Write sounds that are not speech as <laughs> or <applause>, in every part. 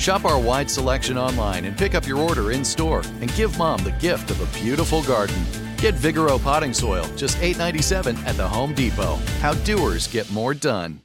Shop our wide selection online and pick up your order in store and give mom the gift of a beautiful garden. Get Vigoro potting soil, just $8.97 at the Home Depot. How doers get more done.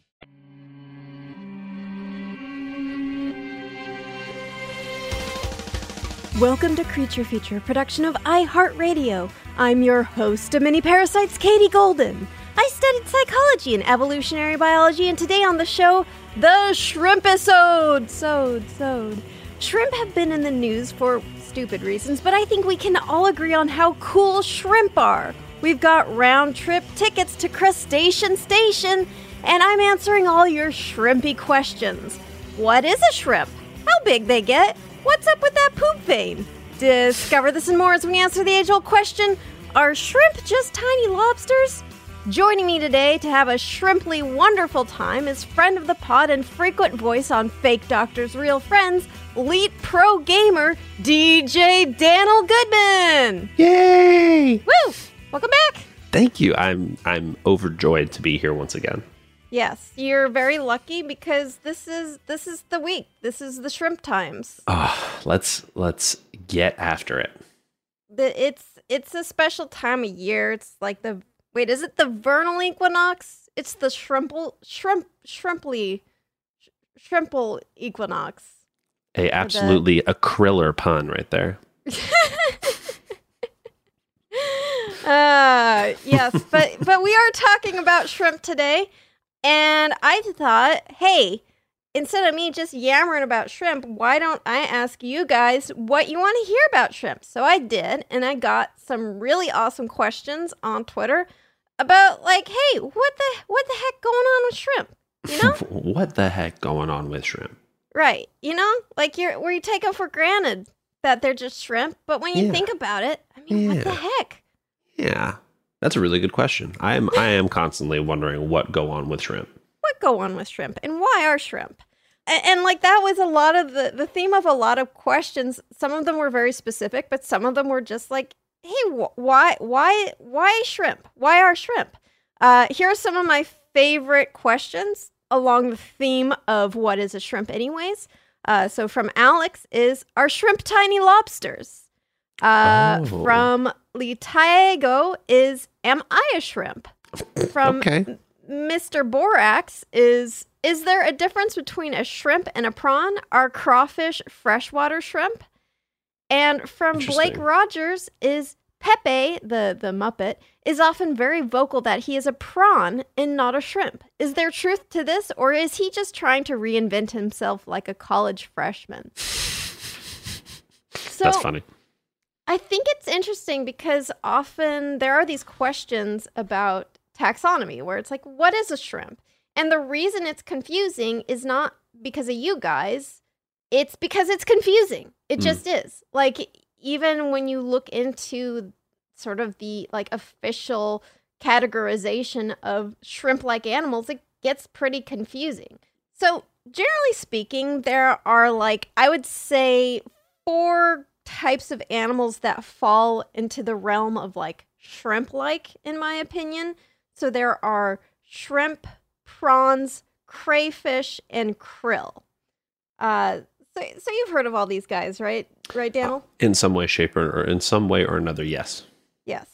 Welcome to Creature Feature, production of iHeartRadio. I'm your host Mini Parasites, Katie Golden. I studied psychology and evolutionary biology, and today on the show, the shrimp shrimpisode. Sode, sode. Shrimp have been in the news for stupid reasons, but I think we can all agree on how cool shrimp are. We've got round trip tickets to Crustacean Station, and I'm answering all your shrimpy questions. What is a shrimp? How big they get? What's up with that poop vein? Discover this and more as we answer the age old question Are shrimp just tiny lobsters? Joining me today to have a shrimply wonderful time is friend of the pod and frequent voice on Fake Doctors Real Friends, Elite Pro Gamer, DJ Daniel Goodman. Yay! Woo! Welcome back. Thank you. I'm I'm overjoyed to be here once again. Yes, you're very lucky because this is this is the week. This is the shrimp times. Oh, let's let's get after it. The, it's it's a special time of year. It's like the wait, is it the vernal equinox? It's the shrimple shrimp shrimply sh- shrimple equinox. A absolutely a kriller pun right there. <laughs> uh yes, but but we are talking about shrimp today, and I thought, hey, instead of me just yammering about shrimp, why don't I ask you guys what you want to hear about shrimp? So I did, and I got some really awesome questions on Twitter about like, hey, what the what the heck going on with shrimp? You know? <laughs> what the heck going on with shrimp? right. You know, like you're where you take them for granted that they're just shrimp, but when you Yeah. think about it, I mean, what the heck? Yeah. That's a really good question. I am I am constantly wondering what go on with shrimp. what go on with shrimp and why are shrimp and, and like that was a lot of the the theme of a lot of questions some of them were very specific but some of them were just like hey wh- why why why shrimp why are shrimp uh here are some of my favorite questions along the theme of what is a shrimp anyways uh so from alex is are shrimp tiny lobsters uh Oh. from Litiago is am i a shrimp from Okay. Mr. Borax is Is there a difference between a shrimp and a prawn? Are crawfish freshwater shrimp? And from Blake Rogers is Pepe, the, the Muppet, is often very vocal that he is a prawn and not a shrimp. Is there truth to this, or is he just trying to reinvent himself like a college freshman? <laughs> So That's funny. I think it's interesting because often there are these questions about taxonomy where it's like, what is a shrimp? And the reason it's confusing is not because of you guys, it's because it's confusing. It Mm. just is. Like, even when you look into sort of the like official categorization of shrimp like animals, it gets pretty confusing. So, generally speaking, there are like, I would say, four types of animals that fall into the realm of like shrimp like, in my opinion. So there are shrimp, prawns, crayfish, and krill. Uh, so, so you've heard of all these guys, right? Right, Daniel? In some way, shape, or, or in some way or another, yes. Yes.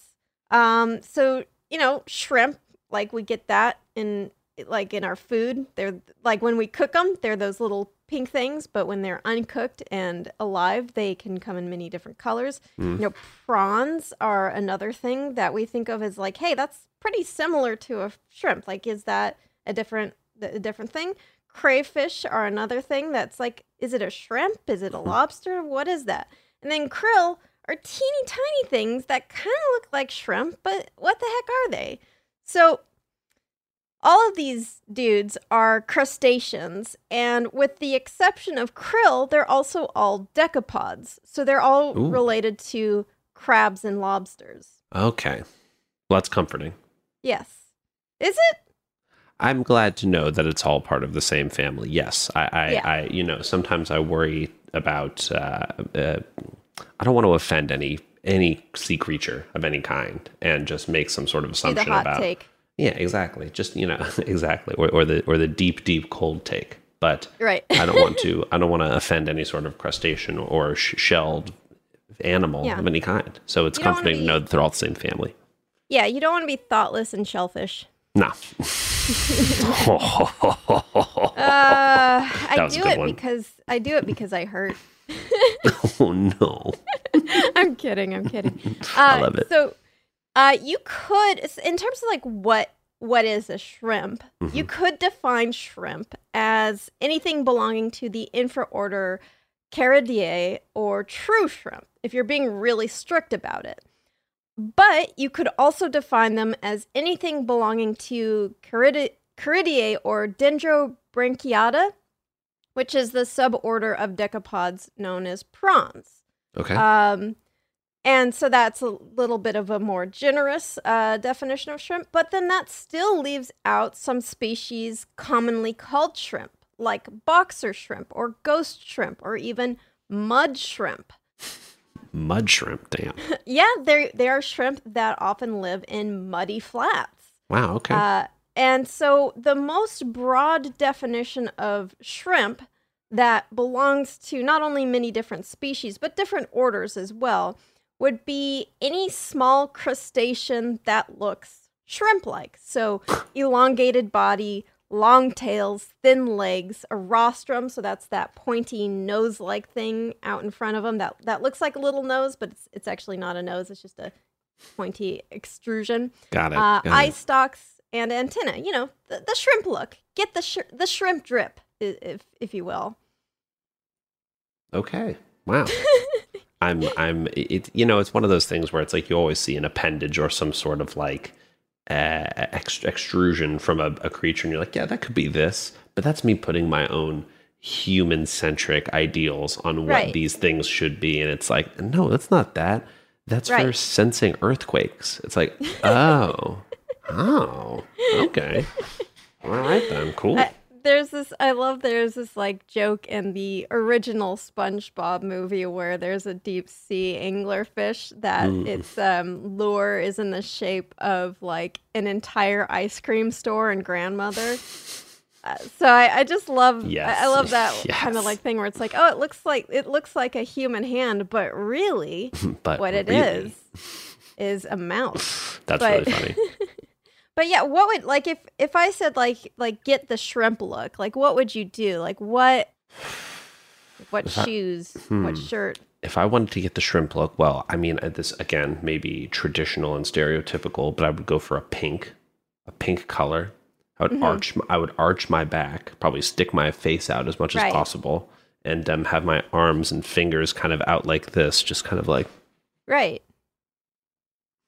Um, so you know, shrimp, like we get that in like in our food. They're like when we cook them, they're those little pink things, but when they're uncooked and alive, they can come in many different colors. Mm. You know, prawns are another thing that we think of as like, hey, that's pretty similar to a shrimp. Like, is that a different a different thing? Crayfish are another thing that's like, is it a shrimp? Is it a mm-hmm. lobster? What is that? And then krill are teeny tiny things that kind of look like shrimp, but what the heck are they? So all of these dudes are crustaceans, and with the exception of krill, they're also all decapods. So they're all Ooh. related to crabs and lobsters. Okay. Well, that's comforting. Yes. Is it? I'm glad to know that it's all part of the same family. Yes, I, I, Yeah. I you know, sometimes I worry about. Uh, uh, I don't want to offend any any sea creature of any kind, and just make some sort of Do the assumption hot about. take. Yeah, exactly. Just you know, <laughs> exactly, or, or the or the deep, deep cold take. But Right. I don't want to. <laughs> I don't want to offend any sort of crustacean or sh- shelled animal Yeah. of any kind. So it's You comforting to be- know that they're all the same family. Yeah, you don't want to be thoughtless and shellfish. No. <laughs> Uh, <laughs> I was a do good it one. because I do it because I hurt. <laughs> oh no. <laughs> I'm kidding. I'm kidding. Uh, I love it. So, uh, you could, in terms of like what what is a shrimp, Mm-hmm. you could define shrimp as anything belonging to the infraorder Caridea or true shrimp. If you're being really strict about it. But you could also define them as anything belonging to Caridea, Caridea or Dendrobranchiata, which is the suborder of decapods known as prawns. Okay. Um, and so that's a little bit of a more generous uh, definition of shrimp, but then that still leaves out some species commonly called shrimp, like boxer shrimp or ghost shrimp or even mud shrimp. Mud shrimp. Damn. <laughs> Yeah, they they are shrimp that often live in muddy flats. Wow. Okay. Uh, and so the most broad definition of shrimp that belongs to not only many different species, but different orders as well, would be any small crustacean that looks shrimp like. So <laughs> elongated body, long tails, thin legs, a rostrum, so that's that pointy nose like thing out in front of them that, that looks like a little nose, but it's, it's actually not a nose, it's just a pointy extrusion got it. uh, got it. eye stalks and antenna. You know, the, the shrimp look. Get the sh- the shrimp drip, if if you will. Okay. Wow. <laughs> I'm I'm it you know it's one of those things where it's like you always see an appendage or some sort of like uh, ex- extrusion from a, a creature and you're like yeah that could be this but that's me putting my own human centric ideals on what Right. these things should be and it's like no that's not that. That's for sensing earthquakes. It's like <laughs> oh oh okay. All right then cool. I, there's this. I love. There's this like joke in the original SpongeBob movie where there's a deep sea anglerfish that its um, lure is in the shape of like an entire ice cream store and grandmother. Uh, so I, I just love Yes. I, I love that <laughs> kind of like thing where it's like oh it looks like it looks like a human hand but really <laughs> but what it really, is is a mouse. that's but- really funny <laughs> But yeah, what would like if if I said like like get the shrimp look, like what would you do? Like what what If I- shoes, what hmm. shirt? if I wanted to get the shrimp look, well, I mean, uh, this again maybe traditional and stereotypical, but I would go for a pink, a pink color. I would Mhm. arch, I would arch my back, probably stick my face out as much Right. as possible, and um, have my arms and fingers kind of out like this, just kind of like. Right.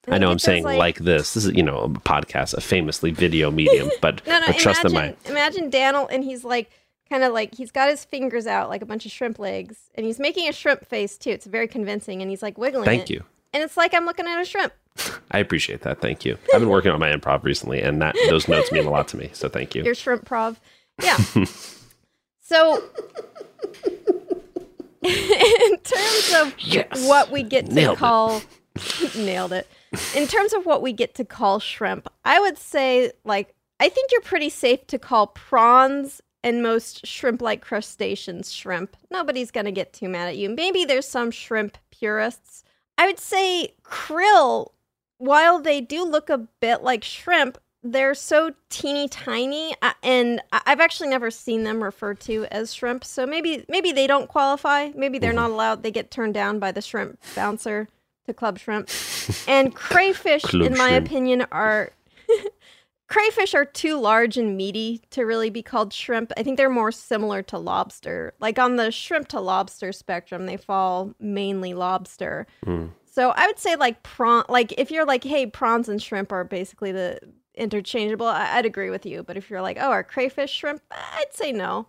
I know I'm saying like, this. This is you know a podcast, a famously video medium, <laughs> but no, no. I trust Imagine, my imagine Daniel, and he's like kind of like he's got his fingers out like a bunch of shrimp legs, and he's making a shrimp face too. It's very convincing, and he's like wiggling thank it, you. and it's like I'm looking at a shrimp. <laughs> I appreciate that. Thank you. I've been working on my improv recently, and that those notes mean a lot to me. So thank you. Your shrimp prov, yeah. <laughs> so in terms of Yes. what we get to Nailed it. call nailed it. In terms of what we get to call shrimp, I would say like I think you're pretty safe to call prawns and most shrimp-like crustaceans shrimp. Nobody's going to get too mad at you. Maybe there's some shrimp purists. I would say krill while they do look a bit like shrimp, they're so teeny tiny, uh, and I've actually never seen them referred to as shrimp. So maybe maybe they don't qualify. Maybe they're not allowed. They get turned down by the shrimp bouncer to club shrimp. <laughs> And crayfish, Club in my shrimp. opinion, are <laughs> crayfish are too large and meaty to really be called shrimp. I think they're more similar to lobster. Like on the shrimp to lobster spectrum, they fall mainly lobster. Hmm. So I would say like prawn, like if you're like, hey, prawns and shrimp are basically the interchangeable, I- I'd agree with you. But if you're like, oh, are crayfish shrimp? I'd say no.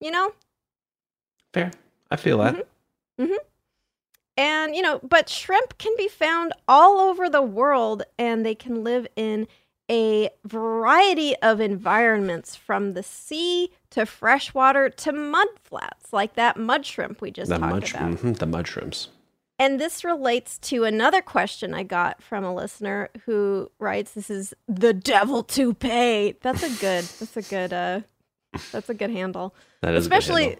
You know, Fair. I feel that. Mm-hmm. Mm-hmm. And you know, but shrimp can be found all over the world, and they can live in a variety of environments, from the sea to freshwater to mud flats, like that mud shrimp we just The talked mud, about. mhm, the mushrooms. And this relates to another question I got from a listener who writes, "This is the devil to pay." That's a good. That's a good. Uh, that's a good handle. That is a good especially.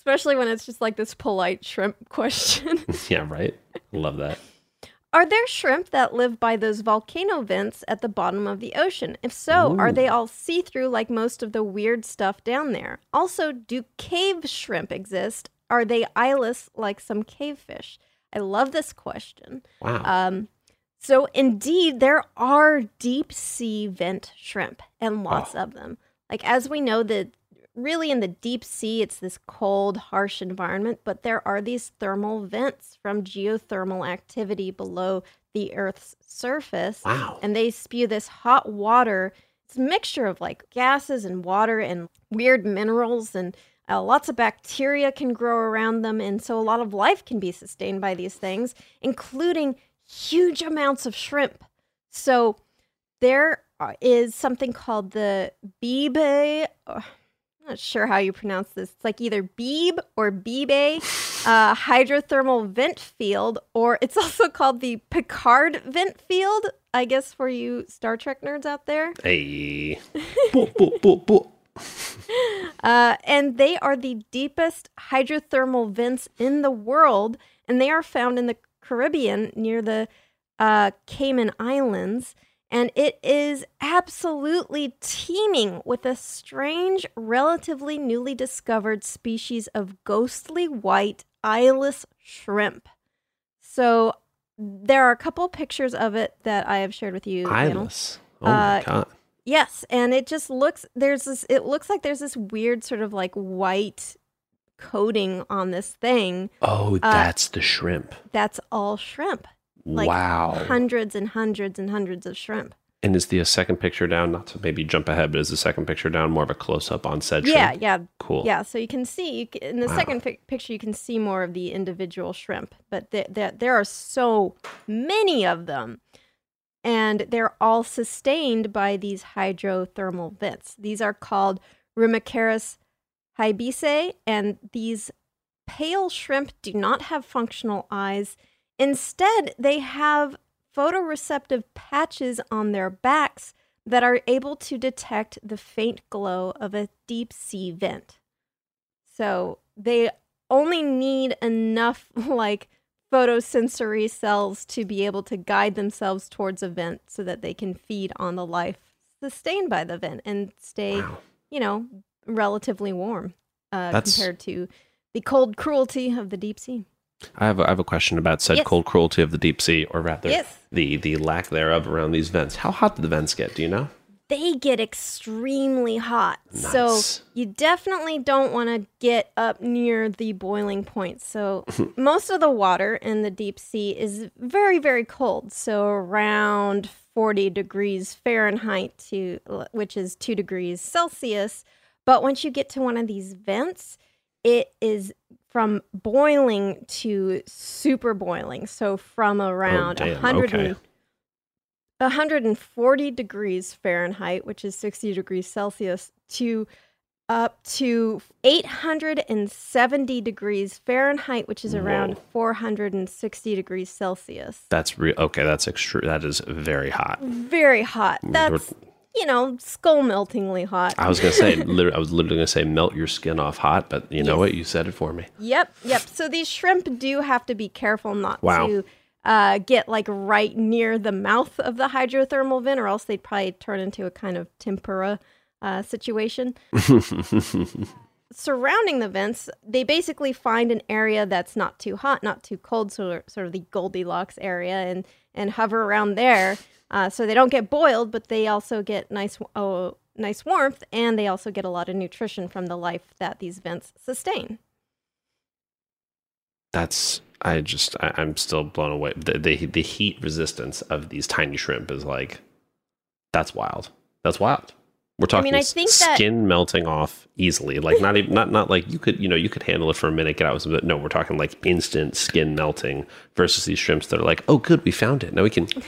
Especially when it's just like this polite shrimp <laughs> question. <laughs> Yeah, right. Love that. are there shrimp that live by those volcano vents at the bottom of the ocean? If so, are they all see-through like most of the weird stuff down there? Also, do cave shrimp exist? Are they eyeless like some cave fish? I love this question. Wow. Um, so indeed, there are deep sea vent shrimp and lots of them. Like as we know that really in the deep sea, it's this cold, harsh environment, but there are these thermal vents from geothermal activity below the Earth's surface. Wow. And they spew this hot water. It's a mixture of like gases and water and weird minerals and uh, lots of bacteria can grow around them, and so a lot of life can be sustained by these things, including huge amounts of shrimp. So there is something called the Bibe. uh, I'm not sure how you pronounce this. It's like either Beeb or Bibe uh, hydrothermal vent field, or it's <laughs> also called the Picard vent field. I guess for you Star Trek nerds out there. Hey. Bo- bo- bo- bo. Uh, and they are the deepest hydrothermal vents in the world, and they are found in the Caribbean near the uh, Cayman Islands. And it is absolutely teeming with a strange, relatively newly discovered species of ghostly white eyeless shrimp. So there are a couple pictures of it that I have shared with you. Daniel. Eyeless. Oh my Uh, god. Yes, and it just looks there's this it looks like there's this weird sort of like white coating on this thing. Oh, uh, that's the shrimp. That's all shrimp. Like wow. Hundreds and hundreds and hundreds of shrimp. and is the uh, second picture down? Not to maybe jump ahead, but is the second picture down more of a close up on said Yeah, shrimp? yeah. Yeah. Cool. Yeah, so you can see in the Wow. second pic- picture you can see more of the individual shrimp, but there there there are so many of them. And they're all sustained by these hydrothermal vents. These are called Rimicaris hybisae, and these pale shrimp do not have functional eyes. Instead, they have photoreceptive patches on their backs that are able to detect the faint glow of a deep sea vent. So they only need enough <laughs> like photosensory cells to be able to guide themselves towards a vent so that they can feed on the life sustained by the vent and stay, Wow. you know, relatively warm uh, compared to the cold cruelty of the deep sea. I have a, I have a question about said Yes. cold cruelty of the deep sea, or rather, Yes. the the lack thereof around these vents. How hot do the vents get? Do you know? they get extremely hot. So you definitely don't want to get up near the boiling point. So <laughs> most of the water in the deep sea is very, very cold. So around 40 degrees Fahrenheit to which is 2 degrees Celsius. But once you get to one of these vents, it is from boiling to super boiling. So from around Oh, damn, 100 okay. 140 degrees Fahrenheit, which is 60 degrees Celsius, to up to 870 degrees Fahrenheit, which is around Whoa. 460 degrees Celsius. That's real. Okay, that's extreme. That is very hot. Very hot. That's, you know, skull meltingly hot. I was gonna say, <laughs> literally, I was literally gonna say, melt your skin off hot, but you know what? You said it for me. Yep, yep. So these shrimp do have to be careful not Wow. to uh, get like right near the mouth of the hydrothermal vent, or else they'd probably turn into a kind of tempura uh, situation. <laughs> Surrounding the vents, they basically find an area that's not too hot, not too cold, so sort of the Goldilocks area, and and hover around there, uh, so they don't get boiled, but they also get nice, oh, nice warmth, and they also get a lot of nutrition from the life that these vents sustain. That's I just I, I'm still blown away. The, the the heat resistance of these tiny shrimp is like that's wild. That's wild. We're talking mean, I think that- skin melting off easily. Like not even not not like you could you know you could handle it for a minute, get out with some. No, we're talking like instant skin melting versus these shrimps that are like, oh, good, we found it. Now we can. <laughs>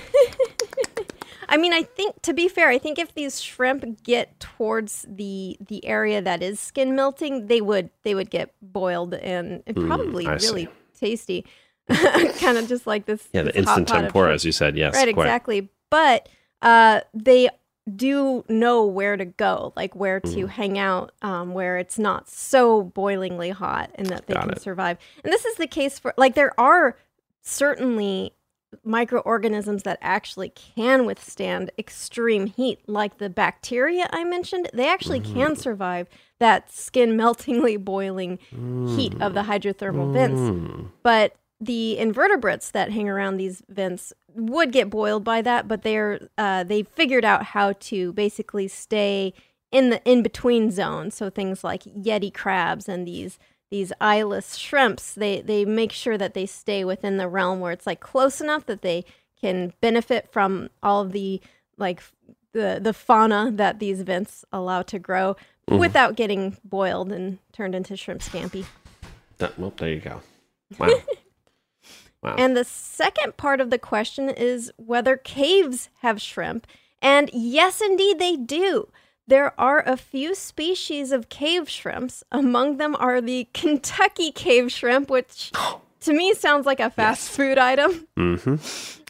I mean, I think to be fair, I think if these shrimp get towards the the area that is skin melting, they would they would get boiled and, and probably Mm, really see. tasty, <laughs> kind of just like this. Yeah, the this instant tempura, as you said. Yes, right, quite. exactly. But uh, they do know where to go, like where Mm. to hang out, um, where it's not so boilingly hot, and that they Got can it. survive. And this is the case for like there are certainly microorganisms that actually can withstand extreme heat, like the bacteria I mentioned. They actually Mm. can survive that skin <laughs> meltingly boiling heat of the hydrothermal vents Mm. but the invertebrates that hang around these vents would get boiled by that but they're uh, they figured out how to basically stay in the in between zone so things like yeti crabs and these these eyeless shrimps they they make sure that they stay within the realm where it's like close enough that they can benefit from all of the like the the fauna that these vents allow to grow without getting boiled and turned into shrimp scampi That- well, there you go. Wow. <laughs> wow. And the second part of the question is whether caves have shrimp. And yes, indeed, they do. There are a few species of cave shrimps. Among them are the <laughs> Kentucky cave shrimp, which to me sounds like a fast food item. hmm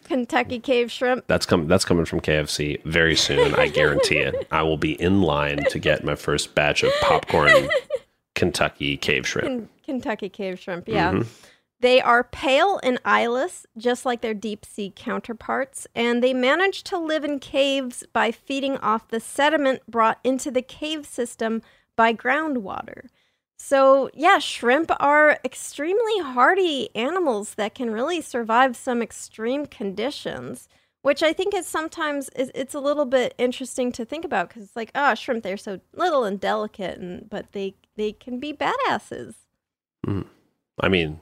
Kentucky cave shrimp. That's coming. That's coming from KFC very soon. I guarantee it. <laughs> I will be in line to get my first batch of popcorn <laughs> Kentucky cave shrimp. Ken- Kentucky cave shrimp, yeah. Mhm. They are pale and eyeless, just like their deep sea counterparts, and they manage to live in caves by feeding off the sediment brought into the cave system by groundwater. So, yeah, shrimp are extremely hardy animals that can really survive some extreme conditions, which I think is sometimes is, it's a little bit interesting to think about because it's like, oh, shrimp, they're so little and delicate, and but they they can be badasses. Mm-hmm. I mean,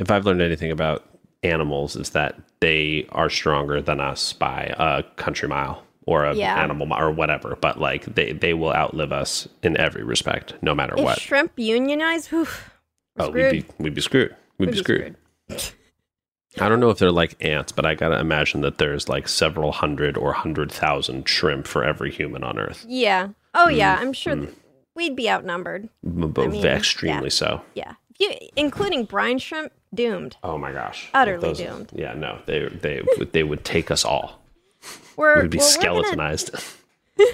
if I've learned anything about animals, is that they are stronger than us by a country mile or a Yeah. animal or whatever. But like they they will outlive us in every respect, no matter If what. shrimp unionize, whew, oh, screwed. we'd be we'd be screwed. We'd, We'd be be screwed. I don't know if they're like ants, but I gotta imagine that there's like several hundred or hundred thousand shrimp for every human on Earth. Yeah. Oh yeah, Mm, I'm sure th- we'd be outnumbered. M- Both mean, extremely yeah. so. Yeah. If you, including brine shrimp, doomed. Oh my gosh, Utterly doomed. Yeah, no, they they would- they would take us all. We're, We'd be well, we're gonna- skeletonized. <laughs>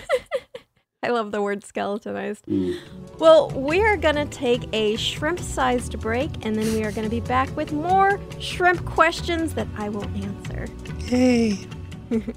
I love the word skeletonized. Mm. Well, we are going to take a shrimp sized break and then we are going to be back with more shrimp questions that I will answer. <laughs>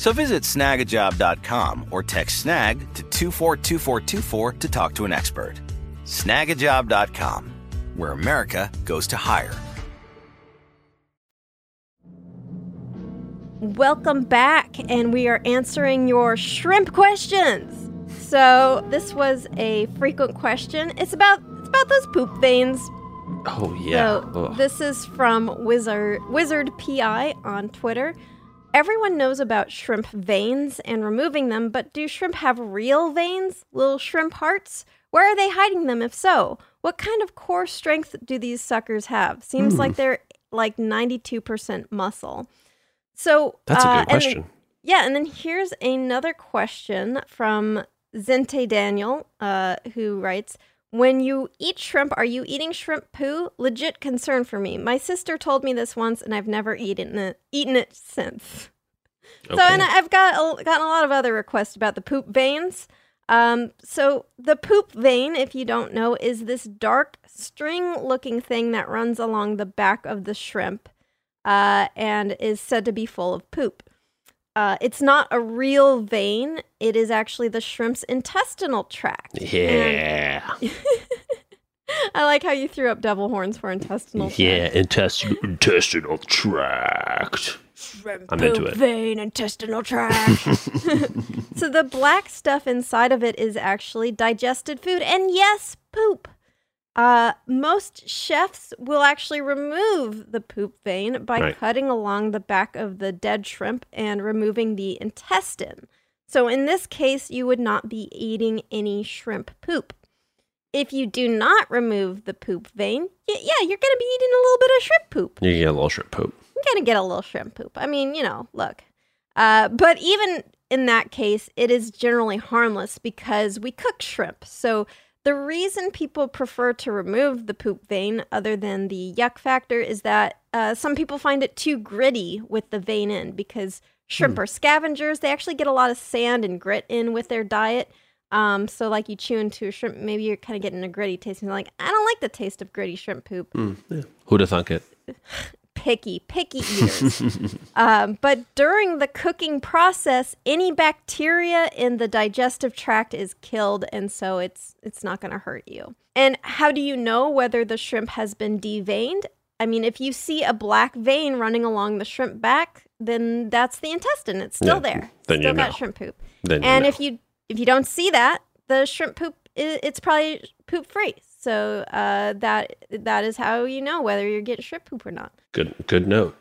So visit snagajob.com or text snag to 242424 to talk to an expert. Snagajob.com, where America goes to hire. Welcome back, and we are answering your shrimp questions. So this was a frequent question. It's about it's about those poop veins. Oh yeah. So this is from Wizard Wizard PI on Twitter. Everyone knows about shrimp veins and removing them, but do shrimp have real veins? Little shrimp hearts? Where are they hiding them if so? What kind of core strength do these suckers have? Seems Hmm. like they're like 92% muscle. So That's a uh, good and then- question. yeah, and then here's another question from Zente Daniel, uh, who writes When you eat shrimp, are you eating shrimp poo? Legit concern for me. My sister told me this once, and I've never eaten it, eaten it since. So, and I've got a, gotten a lot of other requests about the poop veins. Um, so the poop vein, if you don't know, is this dark string-looking thing that runs along the back of the shrimp, uh, and is said to be full of poop. Uh, it's not a real vein. It is actually the shrimp's intestinal tract. And Yeah. <laughs> I like how you threw up devil horns for intestinal tract. Yeah, intestinal intestinal tract. I'm into it. vein, intestinal tract. <laughs> so the black stuff inside of it is actually digested food, and yes, poop. Uh, most chefs will actually remove the poop vein by Right. cutting along the back of the dead shrimp and removing the intestine. So in this case, you would not be eating any shrimp poop. If you do not remove the poop vein, y- yeah, you're going to be eating a little bit of shrimp poop You get a little shrimp poop. I'm gonna get a little shrimp poop. I mean, you know, look. Uh, but even in that case, it is generally harmless because we cook shrimp. So the reason people prefer to remove the poop vein, other than the yuck factor, is that uh, some people find it too gritty with the vein in because shrimp are scavengers. They actually get a lot of sand and grit in with their diet. Um, so like you chew into a shrimp, maybe you're kind of getting a gritty taste, and you're like, I don't like the taste of gritty shrimp poop Who'da thunk it? <laughs> picky, picky eaters. <laughs> um, but during the cooking process, any bacteria in the digestive tract is killed, and so it's it's not going to hurt you. And how do you know whether the shrimp has been deveined? I mean, if you see a black vein running along the shrimp back, then that's the intestine. It's still Yeah, there. then you still got know. shrimp poop. Then you and know. if you if you don't see that, the shrimp poop it's probably poop free. So uh, that that is how you know whether you're getting shrimp poop or not Good good note.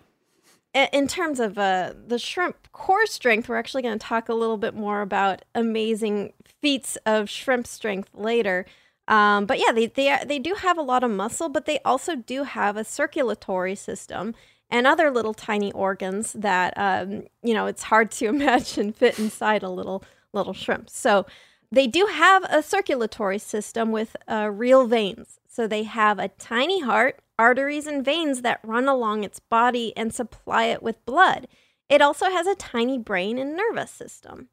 in terms of uh, the shrimp core strength, we're actually going to talk a little bit more about amazing feats of shrimp strength later. Um, but yeah, they, they they do have a lot of muscle, but they also do have a circulatory system and other little tiny organs that um, you know it's hard to <laughs> imagine fit inside a little little shrimp. So they do have a circulatory system with uh, real veins. So they have a tiny heart, arteries, and veins that run along its body and supply it with blood. It also has a tiny brain and nervous system.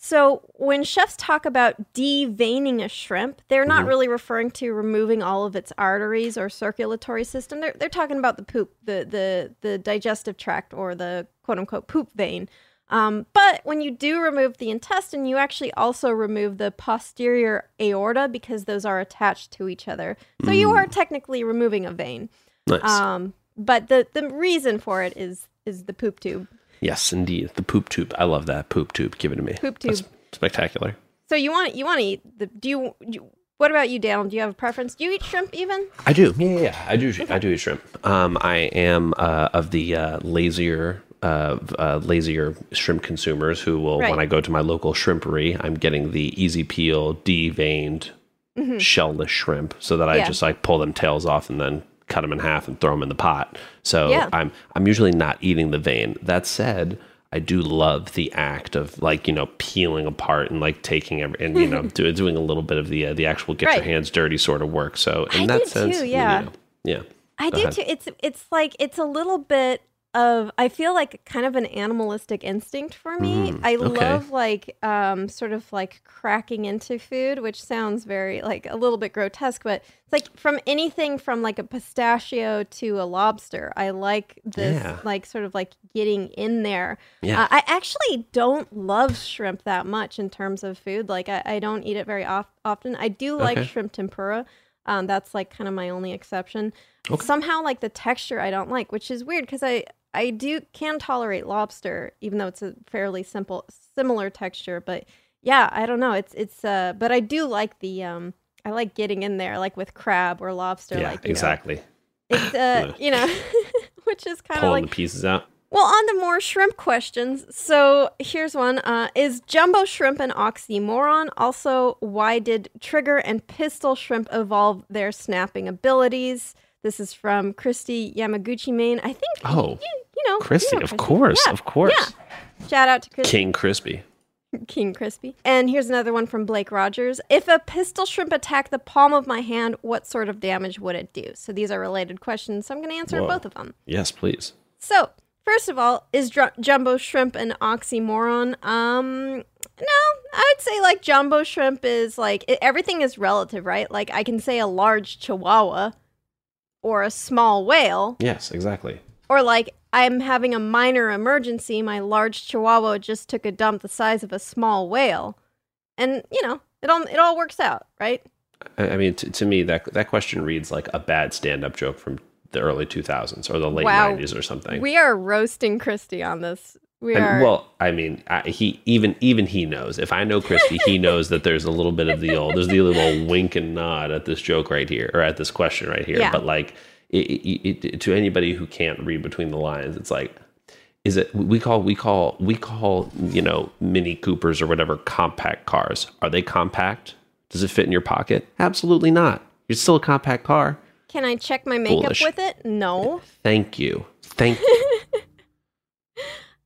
So when chefs talk about deveining a shrimp, they're not Mm-hmm. really referring to removing all of its arteries or circulatory system. They're they're talking about the poop, the the the digestive tract or the quote unquote poop vein. Um, but when you do remove the intestine, you actually also remove the posterior aorta because those are attached to each other. So you are technically removing a vein. Nice. Um, but the the reason for it is is the poop tube. yes, indeed. The poop tube. I love that poop tube. Give it to me. Poop That's tube. spectacular. So you want you want to eat the? Do you, you? What about you, Daniel? Do you have a preference? Do you eat shrimp even? I do. Yeah, yeah, yeah. I do. I do eat shrimp. Um, I am uh, of the uh, lazier, uh, uh, lazier shrimp consumers who will, Right. when I go to my local shrimpery, I'm getting the easy peel, deveined, shellless shrimp, so that I Mm-hmm. Yeah. just like pull them tails off and then cut them in half and throw them in the pot. So Yeah. I'm I'm usually not eating the vein. That said. I do love the act of like you know peeling apart and like taking every and you know <laughs> do, doing a little bit of the uh, the actual get your hands dirty sort of work. So in I that sense, too, you yeah. know, yeah. I do too. It's it's like it's a little bit of I feel like kind of an animalistic instinct for me. Mhm, I okay. love like um sort of like cracking into food, which sounds very like a little bit grotesque, but it's like from anything from like a pistachio to a lobster. I like this Yeah. like sort of like getting in there. Yeah. Uh, I actually don't love shrimp that much in terms of food. Like I, I don't eat it very off- often. I do like Okay. shrimp tempura. Um, that's like kind of my only exception. Okay. Somehow, like the texture, I don't like, which is weird because I I do can tolerate lobster, even though it's a fairly simple similar texture. But yeah, I don't know. It's it's uh, but I do like the um, I like getting in there, like with crab or lobster. yeah, like you know. exactly. It's uh, <laughs> you know, <laughs> which is kind of Pulling like the pieces out. Well, on to more shrimp questions. So here's one: uh, Is jumbo shrimp an oxymoron? Also, why did trigger and pistol shrimp evolve their snapping abilities? This is from Christy Yamaguchi, Maine. I think. Oh, you, you know, you Christy, know of course, Yeah, of course. Yeah. Shout out to Christy. King Crispy. <laughs> King Crispy. And here's another one from Blake Rogers. If a pistol shrimp attacked the palm of my hand, what sort of damage would it do? So these are related questions. So I'm going to answer Whoa. both of them. Yes, please. So, first of all, is dr- jumbo shrimp an oxymoron? Um, no, I would say like jumbo shrimp is like it, everything is relative, right? Like I can say a large chihuahua or a small whale, Yes, exactly. or like I'm having a minor emergency. My large chihuahua just took a dump the size of a small whale, and you know it all it all works out, right? I, I mean, to, to me, that that question reads like a bad stand-up joke from the early 2000s or the late Wow. 90s or something. We are roasting Christy on this. We And, are. well, I mean, I, he even even he knows. If I know Christy, he <laughs> knows that there's a little bit of the old, there's the little wink and nod at this joke right here, or at this question right here. Yeah. But like, it, it, it, to anybody who can't read between the lines, it's like, is it we call we call we call you know Mini Coopers or whatever compact cars? Are they compact? Does it fit in your pocket? Absolutely not. It's still a compact car. Can I check my makeup Foolish. with it? No. Thank you. Thank <laughs> you.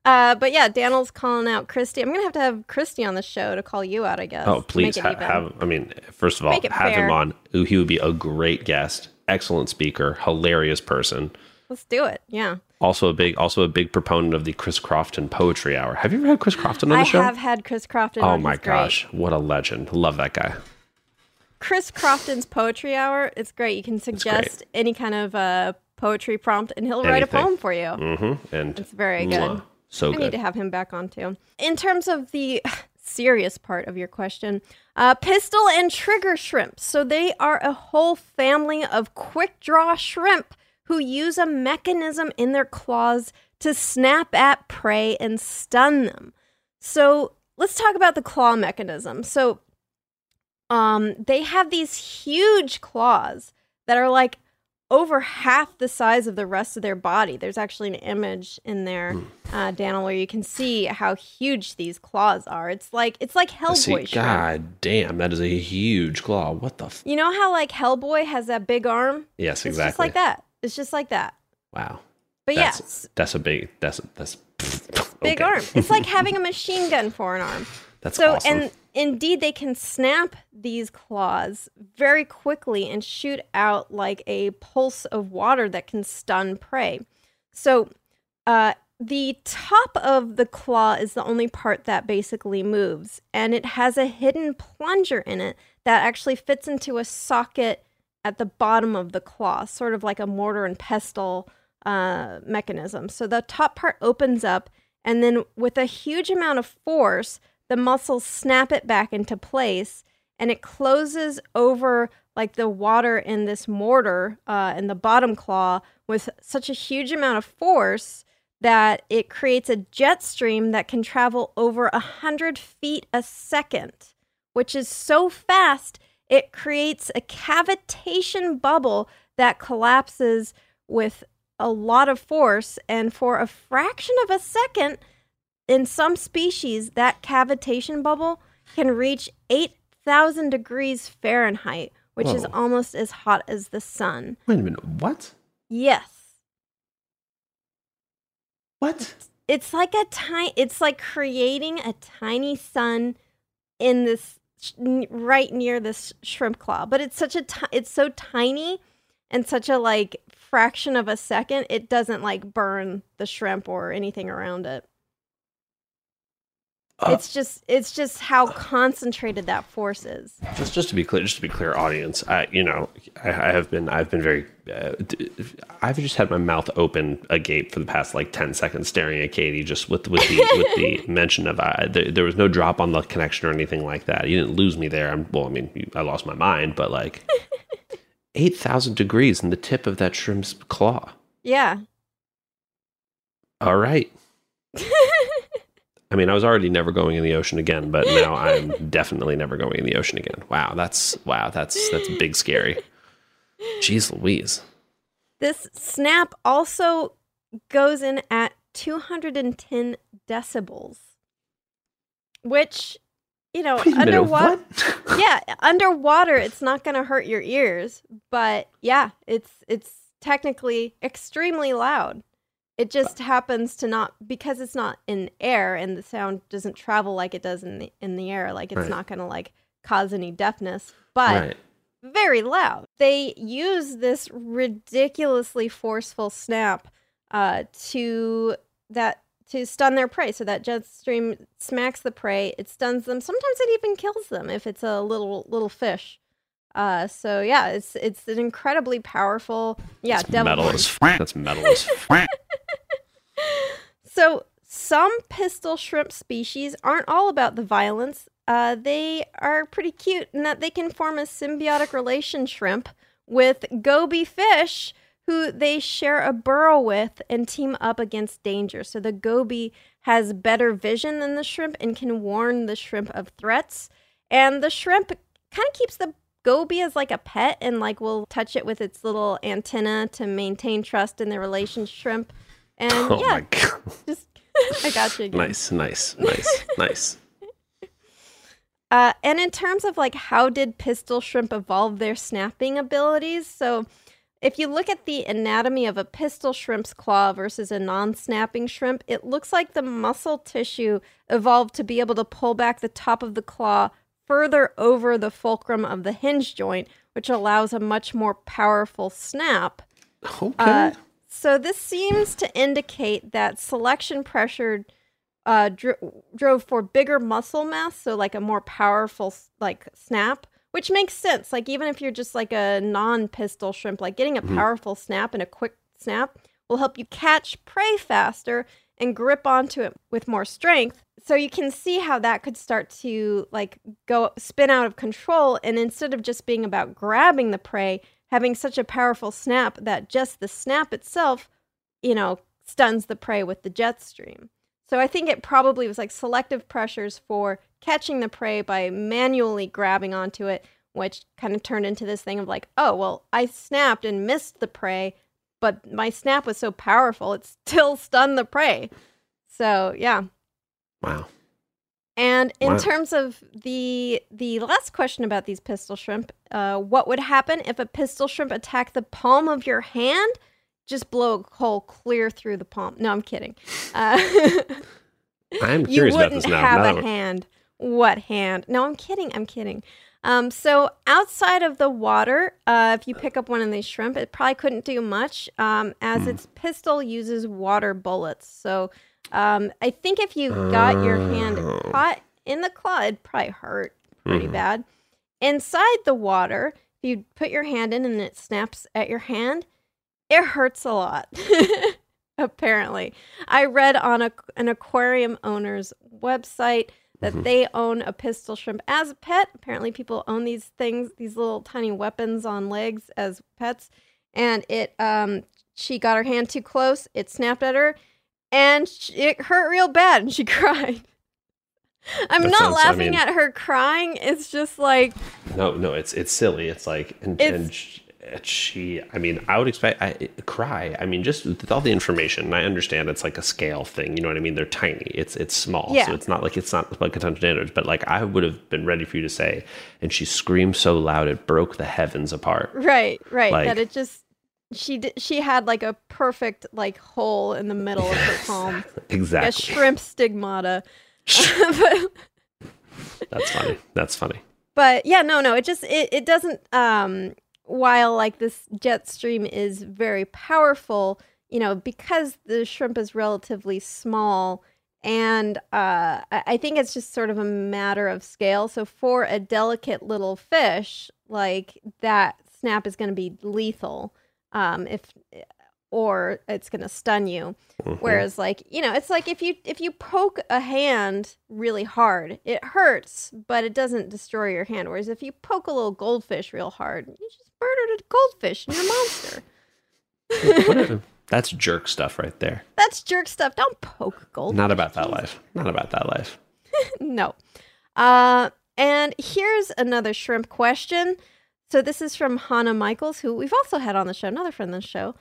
Uh, but yeah, Daniel's calling out Christy. I'm gonna have to have Christy on the show to call you out, I guess. Oh, please ha- have. I mean, first of all, have fair. him on. He would be a great guest, excellent speaker, hilarious person. Let's do it. Yeah, Also a big, also a big proponent of the Chris Crofton Poetry Hour. Have you ever had Chris Crofton on the I show? I have had Chris Crofton. oh my He's great. gosh, what a legend! Love that guy. Chris Crofton's poetry hour. It's great. You can suggest any kind of uh, poetry prompt, and he'll write a poem for you. Mm-hmm. And It's very good. mwah, so I need to have him back on too. In terms of the <sighs> serious part of your question, uh, pistol and trigger shrimp. So they are a whole family of quick draw shrimp who use a mechanism in their claws to snap at prey and stun them. So let's talk about the claw mechanism. So um, they have these huge claws that are like over half the size of the rest of their body. There's actually an image in there, uh, Daniel, where you can see how huge these claws are. It's like it's like Hellboy See, shrimp. God damn, that is a huge claw. What the? F- You know how like Hellboy has that big arm? yes, It's exactly. It's just like that. It's just like that. Wow. But that's, yes, that's a big. That's that's big okay. arm. It's like <laughs> having a machine gun for an arm. That's so awesome. and indeed they can snap these claws very quickly and shoot out like a pulse of water that can stun prey so uh the top of the claw is the only part that basically moves, and it has a hidden plunger in it that actually fits into a socket at the bottom of the claw, sort of like a mortar and pestle uh, mechanism. So the top part opens up, and then with a huge amount of force, the muscles snap it back into place, and it closes over like the water in this mortar uh, in the bottom claw with such a huge amount of force that it creates a jet stream that can travel over a hundred feet a second, which is so fast it creates a cavitation bubble that collapses with a lot of force, and for a fraction of a second, in some species, that cavitation bubble can reach 8,000 degrees Fahrenheit, which is almost as hot as the sun. Wait a minute. What? Yes. What? It's like a tiny, it's like creating a tiny sun in this, sh- right near this shrimp claw. But it's such a, ti- it's so tiny and such a like fraction of a second, it doesn't like burn the shrimp or anything around it. Uh, it's just it's just how concentrated that force is. just just to be clear, just to be clear, audience, I you know I, I have been I've been very uh, I've just had my mouth open agape for the past like ten seconds, staring at Katie, just with with the with the <laughs> mention of uh, there, there was no drop on the connection or anything like that. You didn't lose me there. I'm well, I mean I lost my mind, but like <laughs> eight thousand degrees in the tip of that shrimp's claw. Yeah. All right. <laughs> I mean, I was already never going in the ocean again, but <laughs> now I'm definitely never going in the ocean again. Wow, that's wow, that's that's big scary. Jeez Louise. This snap also goes in at 210 decibels, which, you know, Wait a minute, underwater. what? <laughs> yeah, underwater, it's not going to hurt your ears, but yeah, it's it's technically extremely loud. It just happens to not because it's not in air and the sound doesn't travel like it does in the in the air. Like it's Right. not going to like cause any deafness, but right. very loud. They use this ridiculously forceful snap uh, to that to stun their prey. So that jet stream smacks the prey, it stuns them. Sometimes it even kills them if it's a little little fish. Uh, so yeah, it's it's an incredibly powerful yeah That's devil metal as that's metal as <laughs> So some pistol shrimp species aren't all about the violence. Uh, they are pretty cute in that they can form a symbiotic relation shrimp with goby fish who they share a burrow with and team up against danger. So the goby has better vision than the shrimp and can warn the shrimp of threats. And the shrimp kind of keeps the goby as like a pet and like will touch it with its little antenna to maintain trust in the relation shrimp. And <laughs> Oh yeah, my god. just <laughs> I got you again. Nice, nice, nice, <laughs> nice. Uh, and in terms of like how did pistol shrimp evolve their snapping abilities? So if you look at the anatomy of a pistol shrimp's claw versus a non-snapping shrimp, it looks like the muscle tissue evolved to be able to pull back the top of the claw further over the fulcrum of the hinge joint, which allows a much more powerful snap. Okay. Uh, so this seems to indicate that selection pressure uh, dro- drove for bigger muscle mass, so like a more powerful like snap, which makes sense. Like even if you're just like a non-pistol shrimp, like getting a powerful snap and a quick snap will help you catch prey faster and grip onto it with more strength. So you can see how that could start to like go spin out of control and instead of just being about grabbing the prey, having such a powerful snap that just the snap itself, you know, stuns the prey with the jet stream. So I think it probably was like selective pressures for catching the prey by manually grabbing onto it, which kind of turned into this thing of like, oh, well, I snapped and missed the prey, but my snap was so powerful, it still <laughs> stunned the prey. So, yeah. wow. And in Wow. terms of the the last question about these pistol shrimp, uh, what would happen if a pistol shrimp attacked the palm of your hand? Just blow a hole clear through the palm. No, I'm kidding. Uh, <laughs> I'm <laughs> curious about this now. have a hand. What hand? No, I'm kidding. I'm kidding. Um, so outside of the water, uh, if you pick up one of these shrimp, it probably couldn't do much, um, as its pistol uses water bullets. So um, I think if you got your hand caught in the claw, it'd probably hurt pretty bad. Inside the water, if you put your hand in and it snaps at your hand, it hurts a lot. <laughs> Apparently, I read on a, an aquarium owner's website that they own a pistol shrimp as a pet. Apparently, people own these things, these little tiny weapons on legs as pets. And it, um, she got her hand too close. It snapped at her, and sh- it hurt real bad, and she <laughs> cried. I'm That not sounds- I laughing mean- at her crying. It's just like No, no, it's it's silly. It's like and, It's- and sh- she. I mean, I would expect I eh, cry. I mean, just with all the information, and I understand it's like a scale thing. You know what I mean? They're tiny. It's it's small, Yeah. so it's not like it's not like a ton of standards. But like I would have been ready for you to say, and she screamed so loud it broke the heavens apart. Right, right. Like- that it just she did, she had like a perfect like hole in the middle of her palm, like a shrimp stigmata. <laughs> That's funny. That's funny. but yeah, no, no, it just it, it doesn't. Um, while like this jet stream is very powerful, you know, because the shrimp is relatively small. And uh, I I think it's just sort of a matter of scale. So for a delicate little fish, like that snap is going to be lethal, um, if or it's going to stun you. Mhm. Whereas, like you know, it's like if you if you poke a hand really hard, it hurts, but it doesn't destroy your hand. Whereas if you poke a little goldfish real hard, you just murdered a goldfish and you're a monster. <laughs> A- <laughs> that's jerk stuff right there. That's jerk stuff. Don't poke gold. Not about that life. Not about that life. <laughs> no. Uh, and here's another shrimp question. So this is from Hannah Michaels, who we've also had on the show, another friend of the show,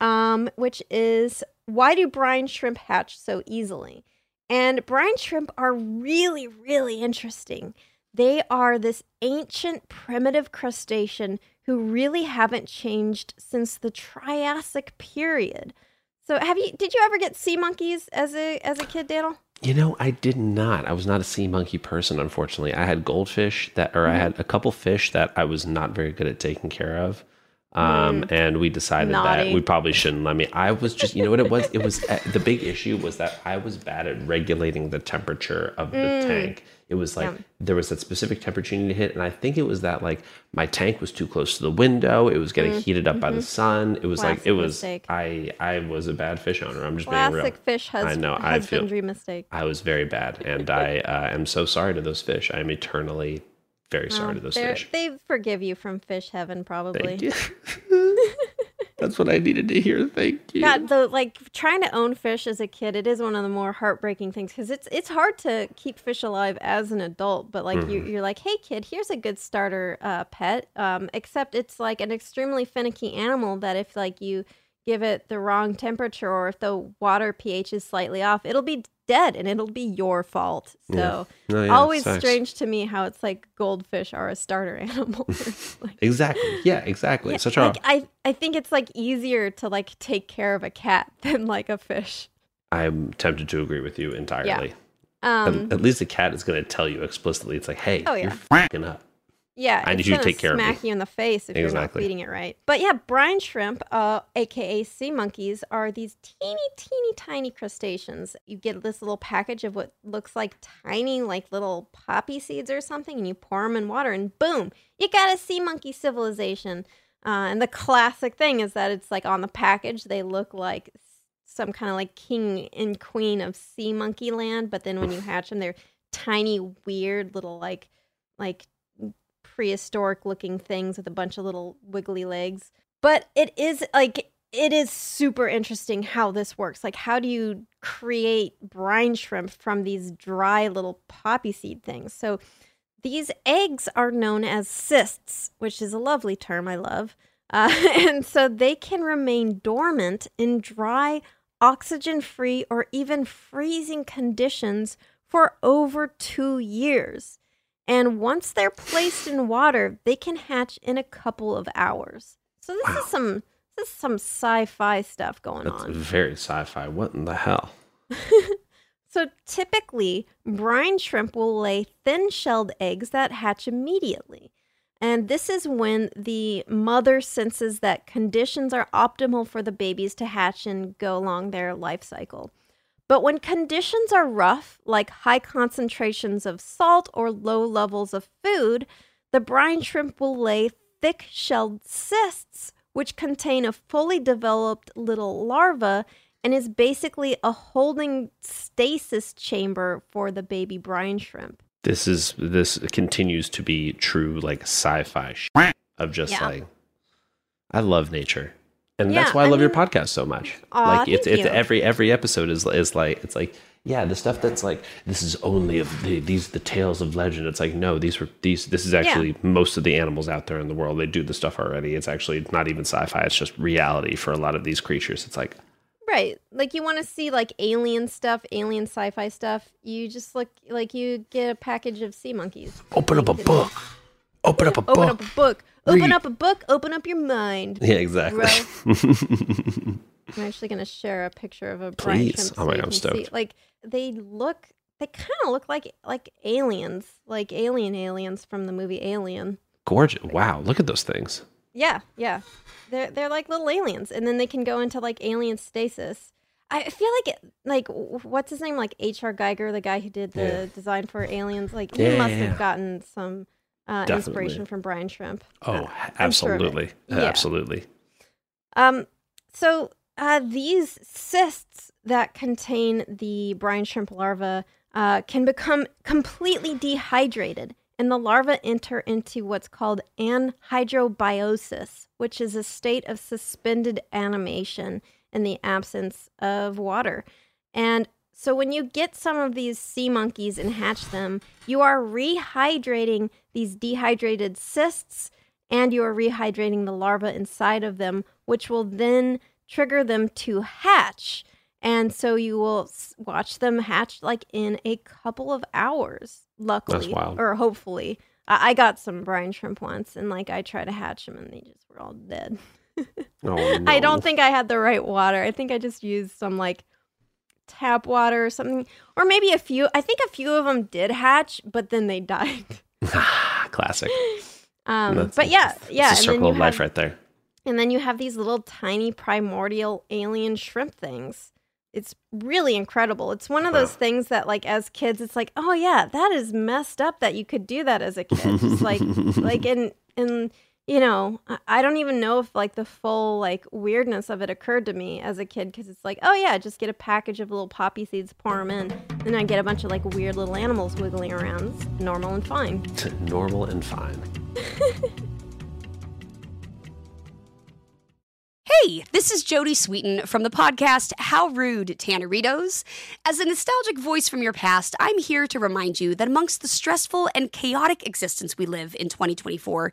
um, which is why do brine shrimp hatch so easily? And brine shrimp are really, really interesting. They are this ancient primitive crustacean who really haven't changed since the Triassic period. So have you did you ever get sea monkeys as a as a kid, Daniel? You know, I did not. I was not a sea monkey person, unfortunately. I had goldfish that, or I Mm-hmm. had a couple fish that I was not very good at taking care of. Um, and we decided Mm. Naughty. that we probably shouldn't let me. I was just, you know what it was? It was uh, <laughs> the big issue was that I was bad at regulating the temperature of the tank. It was like. Yeah. there was that specific temperature you need to hit, and I think it was that like my tank was too close to the window. It was getting heated up by the sun. It was like Mm-hmm. It was. mistake. I I was a bad fish owner. I'm just being real. Classic fish hus- I know, I feel- husbandry mistake. I was very bad, and I <laughs> uh, am so sorry to those fish. I am eternally very sorry to those fish. They forgive you from fish heaven, probably. <laughs> <laughs> Thank you. That's what I needed to hear. Thank you. God, the like trying to own fish as a kid, it is one of the more heartbreaking things because it's it's hard to keep fish alive as an adult. But like Mm-hmm. you, you're like, hey kid, here's a good starter uh, pet. Um, except it's like an extremely finicky animal that if like you give it the wrong temperature or if the water pH is slightly off, it'll be dead and it'll be your fault. So Oh, yeah, always strange to me how it's like goldfish are a starter <laughs> animal. <laughs> Like- Exactly. Yeah, exactly. Yeah, Such like, I I think it's like easier to like take care of a cat <laughs> than like a fish. I'm tempted to agree with you entirely. Um, at, at least a cat is going to tell you explicitly. It's like, hey, Oh, yeah. you're fucking up. Yeah, I need you to take care of me. Smack you in the face if you're not Exactly. feeding it right. But yeah, brine shrimp, uh, aka sea monkeys, are these teeny, teeny, tiny crustaceans. You get this little package of what looks like tiny, like little poppy seeds or something, and you pour them in water, and boom, you got a sea monkey civilization. Uh, and the classic thing is that it's like on the package, they look like some kind of like king and queen of sea monkey land, but then when you hatch them, they're tiny, weird little like like prehistoric looking things with a bunch of little wiggly legs. But it is like it is super interesting how this works. Like how do you create brine shrimp from these dry little poppy seed things? So these eggs are known as cysts, which is a lovely term I love. Uh, <laughs> and so they can remain dormant in dry, oxygen free, or even freezing conditions for over two years. And once they're placed in water, they can hatch in a couple of hours. So this is some this is some sci-fi stuff going That's on. very sci fi. What in the hell? <laughs> So typically, brine shrimp will lay thin shelled eggs that hatch immediately. And this is when the mother senses that conditions are optimal for the babies to hatch and go along their life cycle. But when conditions are rough, like high concentrations of salt or low levels of food, the brine shrimp will lay thick shelled cysts, which contain a fully developed little larva and is basically a holding stasis chamber for the baby brine shrimp. This is this continues to be true like sci-fi sh- of just Yeah. like I love nature. And Yeah, that's why I I love your podcast so much. Aw, like it's it's you. every every episode is is like it's like yeah, the stuff that's like this is only of the, these the tales of legend. It's like no, these were these this is actually most of the animals out there in the world. They do the stuff already. It's actually not even sci-fi. It's just reality for a lot of these creatures. It's like Right. Like you want to see like alien stuff, alien sci-fi stuff, you just look like you get a package of sea monkeys. open up a book. Open up a Open book. up a book. Open up a book, open up your mind. Yeah, exactly. <laughs> I'm actually going to share a picture of a Please. Oh my God, I'm can see. stoked. Like they look, they kind of look like like aliens, like alien aliens from the movie Alien. Gorgeous. Wow, look at those things. Yeah, yeah. They're they're like little aliens, and then they can go into like alien stasis. I feel like it, like what's his name, like H.R. Giger, the guy who did the Yeah. design for aliens. Like he yeah, must yeah. have gotten some uh, inspiration from brine shrimp. Oh, Uh, I'm sure absolutely. Yeah. Absolutely. Um, so uh, these cysts that contain the brine shrimp larva uh, can become completely dehydrated, and the larvae enter into what's called anhydrobiosis, which is a state of suspended animation in the absence of water. And so when you get some of these sea monkeys and hatch them, you are rehydrating these dehydrated cysts and you are rehydrating the larva inside of them, which will then trigger them to hatch. And so you will watch them hatch like in a couple of hours, luckily, or hopefully. I, got some brine shrimp once, and like I tried to hatch them, and they just were all dead. <laughs> Oh, I don't think I had the right water. I think I just used some like tap water or something, or maybe a few. I think a few of them did hatch, but then they <laughs> died. <laughs> Classic. Um, That's- but yeah, yeah, It's a circle of life have, right there. and then you have these little tiny primordial alien shrimp things. It's really incredible. It's one of those things that, like, as kids, it's like, oh yeah, that is messed up that you could do that as a kid. Just like, <laughs> like, and and you know, I- I don't even know if like the full like weirdness of it occurred to me as a kid because it's like, oh yeah, just get a package of little poppy seeds, pour them in, and I get a bunch of like weird little animals wiggling around. It's normal and fine. <laughs> Normal and fine. <laughs> Hey, this is Jodie Sweetin from the podcast How Rude, Tanneritos. As a nostalgic voice from your past, I'm here to remind you that amongst the stressful and chaotic existence we live in 2024,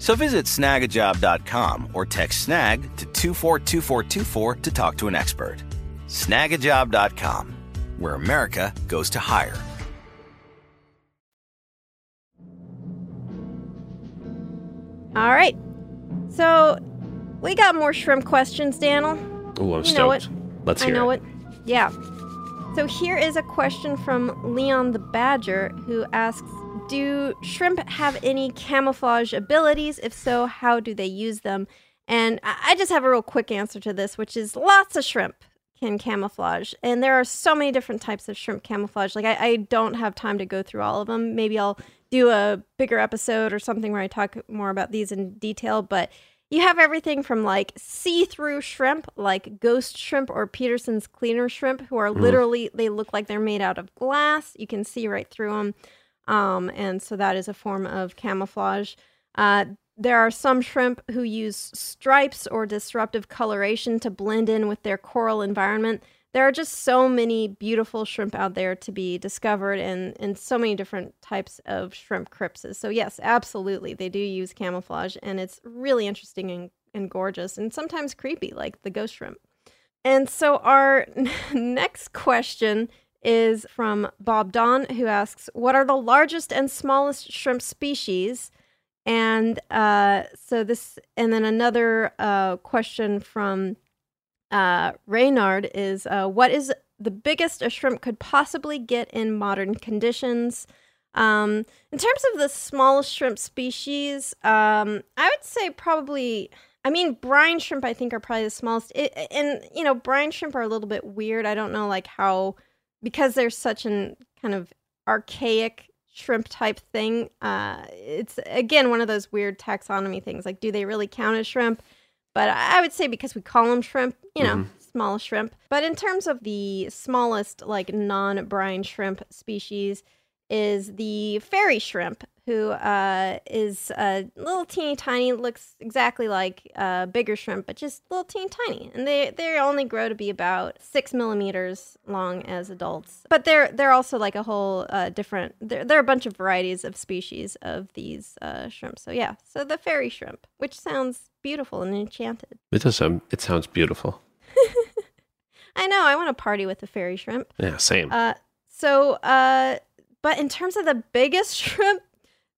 So visit snagajob.com or text snag to 242424 to talk to an expert. Snagajob.com, where America goes to hire. All right. So we got more shrimp questions, Daniel. Oh, I'm You know stoked. Let's hear I know it. it. Yeah. So here is a question from Leon the Badger who asks Do shrimp have any camouflage abilities? If so, how do they use them? And I just have a real quick answer to this, which is lots of shrimp can camouflage. And there are so many different types of shrimp camouflage. Like, I, I don't have time to go through all of them. Maybe I'll do a bigger episode or something where I talk more about these in detail. But you have everything from like see through shrimp, like ghost shrimp or Pederson's cleaner shrimp, who are mm. literally, they look like they're made out of glass. You can see right through them. Um, and so that is a form of camouflage. Uh, there are some shrimp who use stripes or disruptive coloration to blend in with their coral environment. There are just so many beautiful shrimp out there to be discovered and, and so many different types of shrimp crypts. So, yes, absolutely, they do use camouflage, and it's really interesting and, and gorgeous and sometimes creepy, like the ghost shrimp. And so, our <laughs> next question is from Bob Don, who asks, What are the largest and smallest shrimp species? And uh, so this, and then another uh, question from uh, Reynard is, uh, What is the biggest a shrimp could possibly get in modern conditions? Um, in terms of the smallest shrimp species, um, I would say probably. I mean, brine shrimp, I think, are probably the smallest. It, and you know, brine shrimp are a little bit weird. I don't know, like how because they're such an kind of archaic shrimp type thing. Uh, it's again one of those weird taxonomy things. Like, do they really count as shrimp? But I I would say because we call them shrimp, you know, small shrimp. But in terms of the smallest, like non-brine shrimp species, is the fairy shrimp, who uh, is a little teeny tiny, looks exactly like uh, bigger shrimp, but just little teeny tiny. And they they only grow to be about six millimeters long as adults. But they're they're also like a whole uh, different. There there are a bunch of varieties of species of these uh, shrimp. So yeah, so the fairy shrimp, which sounds beautiful and enchanted. It does. Um, it sounds beautiful. <laughs> I know. I want to party with the fairy shrimp. Yeah, same. Uh, so, uh, but in terms of the biggest <laughs> shrimp,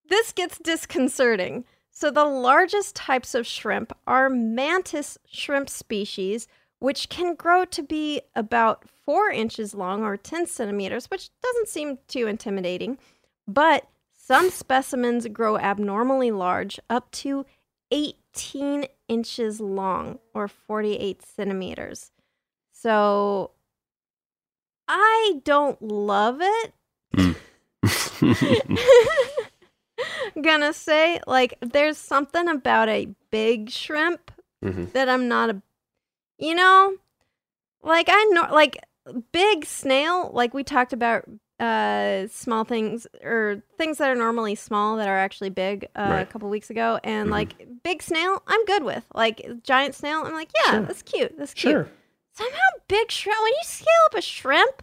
this gets disconcerting. So, the largest types of shrimp are mantis shrimp species, which can grow to be about four inches long or 10 centimeters, which doesn't seem too intimidating. But some specimens grow abnormally large, up to 18 inches long or 48 centimeters. So I don't love it. Hmm. <laughs> Gonna say, like, there's something about a big shrimp Mhm. that I'm not a, you know, like I know, like big snail, like we talked about, uh, small things or things that are normally small that are actually big uh, a couple weeks ago, and Mhm. like big snail, I'm good with. Like giant snail, I'm like, yeah, Sure. that's cute. That's cute. sure. Somehow big shrimp. When you scale up a shrimp,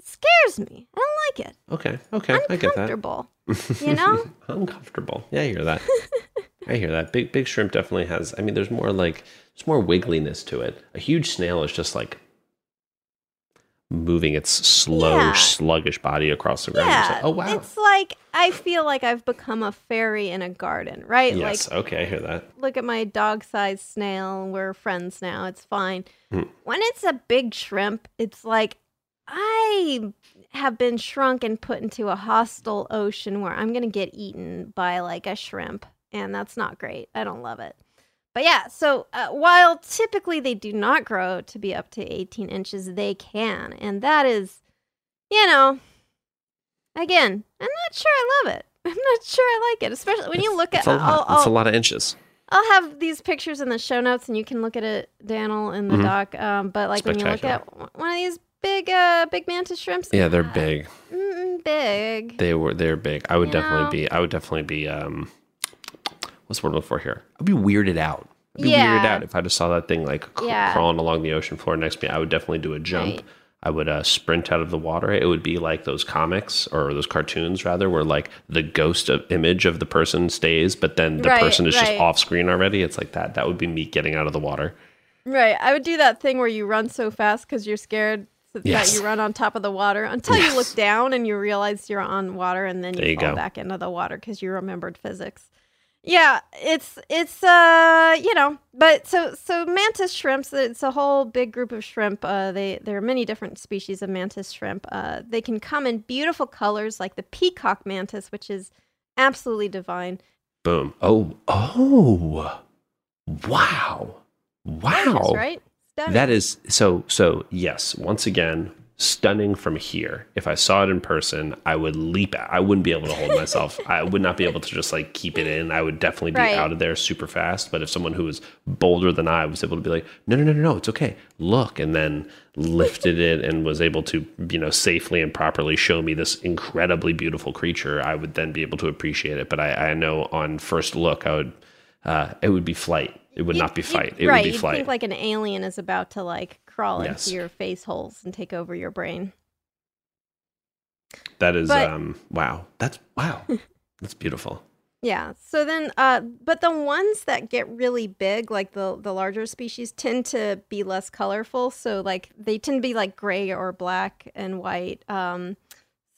it scares me. I don't like it. Okay. Okay. I get that. Uncomfortable. you know? <laughs> Uncomfortable. Yeah, I hear that. I hear that. Big big shrimp definitely has. I mean, there's more like there's more wiggliness to it. A huge snail is just like moving its slow, Yeah. sluggish body across the ground. Yeah. like, oh wow. It's like I feel like I've become a fairy in a garden, right? yes. Like okay. I hear that. look at my dog-sized snail. We're friends now. It's fine. Hmm. When it's a big shrimp, it's like I have been shrunk and put into a hostile ocean where I'm going to get eaten by like a shrimp, and that's not great. I don't love it. But yeah, so uh, while typically they do not grow to be up to 18 inches, they can. And that is, you know, again, I'm not sure I love it. <laughs> I'm not sure I like it, especially when you look at It's a lot. I'll- it's a lot of inches. I'll have these pictures in the show notes, and you can look at it, Daniel, in the Mhm. doc. Um, but like when you look at one of these big uh big mantis shrimps? Yeah, they're big. Mm, big. They were they're big. I would You definitely know? be. I would definitely be. Um, what's the word I'm for here? I'd be weirded out. I'd be weirded out if I just saw that thing like cr- Yeah. crawling along the ocean floor next to me. I would definitely do a jump. Right. I would uh, sprint out of the water. It would be like those comics or those cartoons rather, where like the ghost of image of the person stays, but then the Right, person is just off screen already. It's like that. That would be me getting out of the water. Right. I would do that thing where you run so fast because you're scared Yes. that you run on top of the water until you look down and you realize you're on water and then you, you fall go. back into the water because you remembered physics. Yeah, it's it's uh you know, but so so mantis shrimps. It's a whole big group of shrimp. Uh, they there are many different species of mantis shrimp. Uh, they can come in beautiful colors like the peacock mantis, which is absolutely divine. Boom. Oh, oh, wow, wow. Gorgeous, right? Stunning. That is so so yes, once again, stunning from here. If I saw it in person, I would leap out. I wouldn't be able to hold myself. <laughs> I would not be able to just like keep it in. I would definitely be Right. out of there super fast. But if someone who was bolder than I was able to be like, no, no, no, no, no, it's okay. Look, and then lifted it and was able to, you know, safely and properly show me this incredibly beautiful creature, I would then be able to appreciate it. But I, I know on first look, I would uh, it would be flight. It would not be fight. It right, would be flight. think like an alien is about to like crawl Yes. into your face holes and take over your brain. That is But- um wow. That's wow. <laughs> That's beautiful. Yeah. So then, uh, but the ones that get really big, like the the larger species, tend to be less colorful. So like they tend to be like gray or black and white. Um,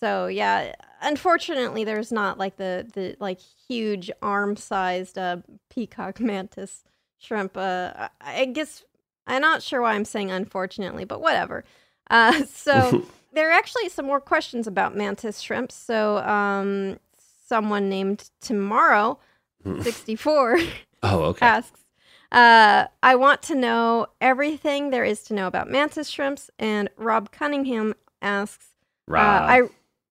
so yeah, unfortunately, there's not like the the like huge arm sized uh, peacock <laughs> mantis shrimp. Uh, I guess I'm not sure why I'm saying unfortunately, but whatever. Uh, <laughs> so <laughs> there are actually some more questions about mantis shrimp. So um, someone named Tomorrow 64 <laughs> Oh, okay. asks, uh, I want to know everything there is to know about mantis shrimps. And Rob Cunningham asks, Rob. uh, I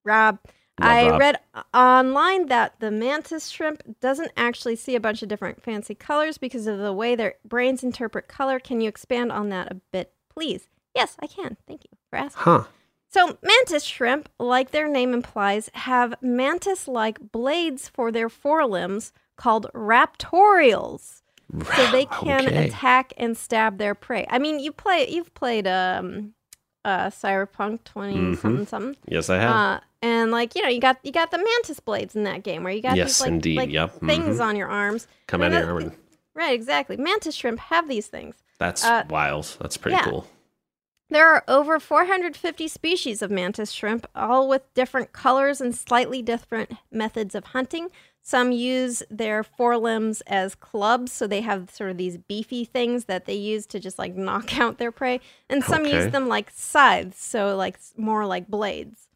Rob, Love I read online that the mantis shrimp doesn't actually see a bunch of different fancy colors because of the way their brains interpret color. Can you expand on that a bit, please? Yes, I can. Thank you for asking. huh. So, mantis shrimp, like their name implies, have mantis like blades for their forelimbs called raptorials. So they can Okay. attack and stab their prey. I mean, you play you've played um uh Cyberpunk 20 Mhm. something something. Yes, I have. Uh and like, you know, you got you got the mantis blades in that game where you got Yes, these like, indeed. like Yep. things Mhm. on your arms. Come and out that- here. and- Right, exactly. Mantis shrimp have these things. That's uh, wild. That's pretty yeah. cool. There are over 450 species of mantis shrimp, all with different colors and slightly different methods of hunting. Some use their forelimbs as clubs, so they have sort of these beefy things that they use to just like <laughs> knock out their prey. And some Okay. use them like scythes, so like more like blades.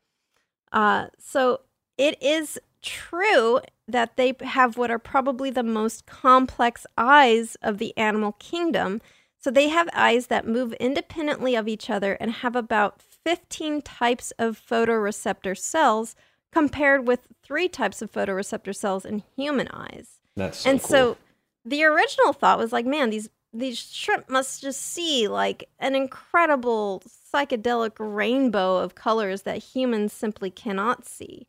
Uh, so it is true that they have what are probably the most complex eyes of the animal kingdom. So they have eyes that move independently of each other and have about 15 types of photoreceptor cells compared with three types of photoreceptor cells in human eyes. That's so and cool. so the original thought was like, man, these these shrimp must just see like an incredible psychedelic rainbow of colors that humans simply cannot see.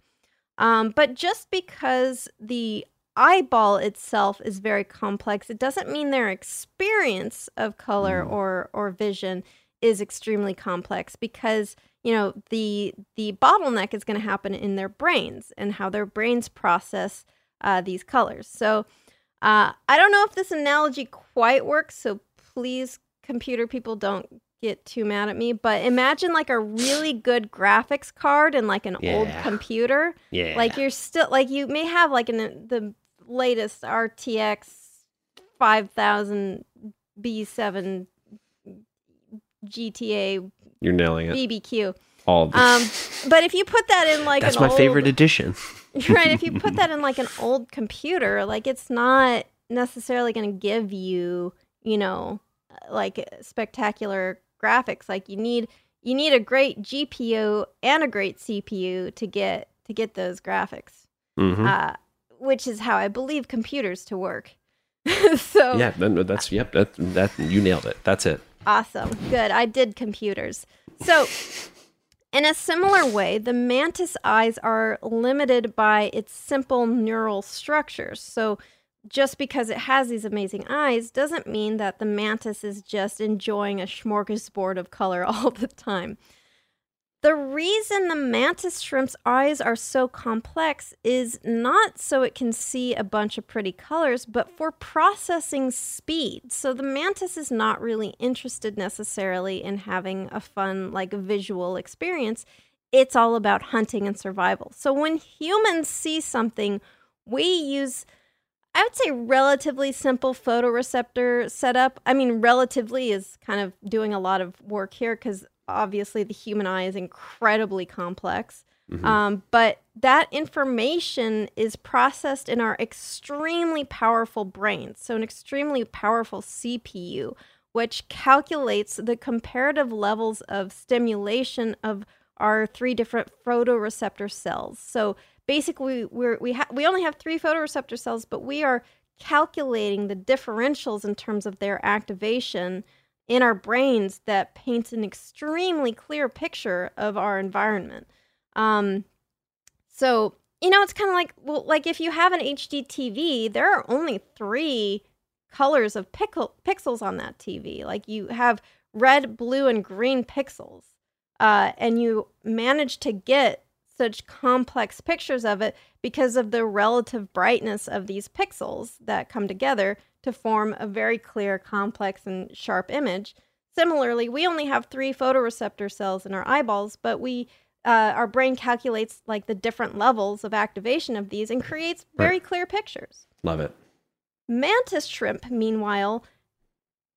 Um, but just because the eyeball itself is very complex, it doesn't mean their experience of color or or vision is extremely complex because you know the the bottleneck is going to happen in their brains and how their brains process uh, these colors. So uh, I don't know if this analogy quite works. So please, computer people, don't get too mad at me. But imagine like a really good graphics card and like an old computer. yeah. Like you're still like you may have like an the latest RTX 5000 B7 GTA You're nailing it. BBQ. All the, Um, but if you put that in like That's an my old, favorite edition. <laughs> right? If you <laughs> put that in like an old computer, like it's not necessarily going to give you, you know, like spectacular graphics. Like you need you need a great GPU and a great CPU to get to get those graphics. Mhm. Uh, which is how I believe computers to work. <laughs> so yeah, no, no, that's yep. That that you nailed it. That's it. Awesome. Good. I did computers. So, in a similar way, the mantis eyes are limited by its simple neural structures. So, just because it has these amazing eyes doesn't mean that the mantis is just enjoying a smorgasbord of color <laughs> all the time. The reason the mantis shrimp's eyes are so complex is not so it can see a bunch of pretty colors, but for processing speed. So the mantis is not really interested necessarily in having a fun, like visual experience. It's all about hunting and survival. So when humans see something, we use I would say relatively simple photoreceptor setup. I mean, relatively is kind of doing a lot of work here because obviously the human eye is incredibly complex. Mm-hmm. Um, but that information is processed in our extremely powerful brains. So, an extremely powerful CPU, which calculates the comparative levels of stimulation of our three different photoreceptor cells. So, basically we're, we ha- we only have three photoreceptor cells, but we are calculating the differentials in terms of their activation in our brains that paints an extremely clear picture of our environment. Um, so you know, it's kind of like well, like if you have an HD TV, there are only three colors of pickle- pixels on that TV. Like you have red, blue, and green pixels, uh, and you manage to get such complex pictures of it because of the relative brightness of these pixels that come together to form a very clear, complex, and sharp image. Similarly, we only have three photoreceptor cells in our eyeballs, but we uh, our brain calculates like the different levels of activation of these and creates very right. clear pictures. Love it. Mantis shrimp, meanwhile,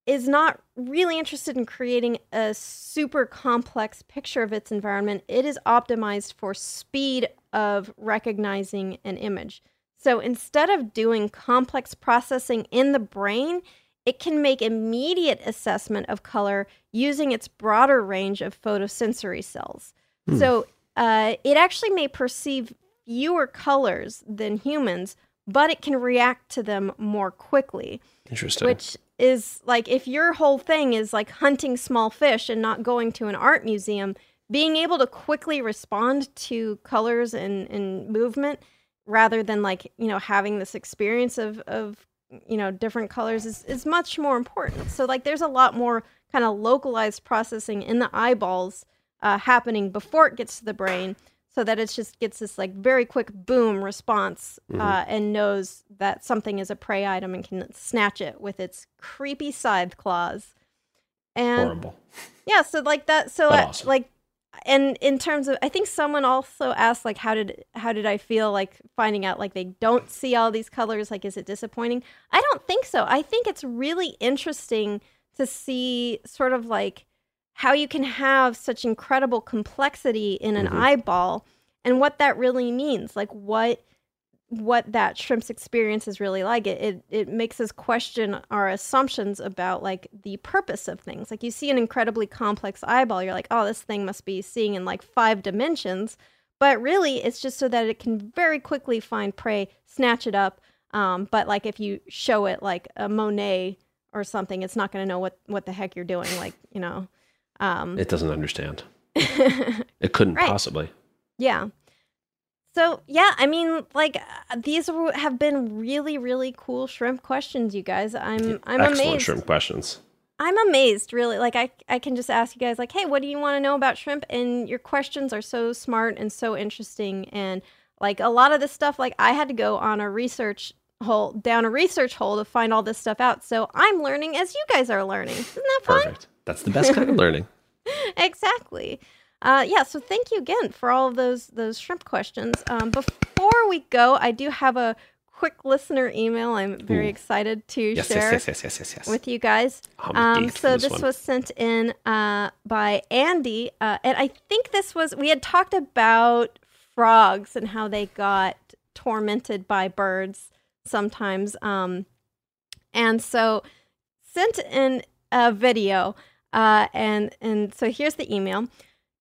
is not really interested in creating a super complex picture of its environment. It is optimized for speed of recognizing an image. So instead of doing complex processing in the brain, it can make immediate assessment of color using its broader range of photosensory cells. Hmm. So uh, it actually may perceive fewer colors than humans, but it can react to them more quickly. Interesting. Which is like if your whole thing is like hunting small fish and not going to an art museum, being able to quickly respond to colors and, and movement rather than like, you know, having this experience of, of you know, different colors is, is much more important. So like there's a lot more kind of localized processing in the eyeballs uh, happening before it gets to the brain so that it just gets this like very quick boom response mm-hmm. uh, and knows that something is a prey item and can snatch it with its creepy scythe claws. And horrible. Yeah, so like that. So awesome. like, and in terms of, I think someone also asked like, how did how did I feel like finding out like they don't see all these colors? Like, is it disappointing? I don't think so. I think it's really interesting to see sort of like how you can have such incredible complexity in an mm-hmm. eyeball and what that really means like what what that shrimp's experience is really like it, it it makes us question our assumptions about like the purpose of things like you see an incredibly complex eyeball you're like oh this thing must be seeing in like five dimensions but really it's just so that it can very quickly find prey snatch it up um, but like if you show it like a monet or something it's not going to know what what the heck you're doing like you know um, it doesn't understand. <laughs> it couldn't right. possibly. Yeah. So yeah, I mean, like these have been really, really cool shrimp questions, you guys. I'm, I'm Excellent amazed. shrimp questions. I'm amazed, really. Like I, I can just ask you guys, like, hey, what do you want to know about shrimp? And your questions are so smart and so interesting. And like a lot of this stuff, like I had to go on a research hole, down a research hole to find all this stuff out. So I'm learning as you guys are learning. Isn't that fun? Perfect. That's the best kind of <laughs> learning. exactly. Uh, yeah, so thank you again for all of those those shrimp questions. Um, before we go, I do have a quick listener email. I'm very Ooh. excited to yes, share yes, yes, yes, yes, yes, with you guys. Um, so this, this was sent in uh, by Andy, uh, and I think this was we had talked about frogs and how they got tormented by birds sometimes. Um, and so sent in a video uh, and and so here's the email.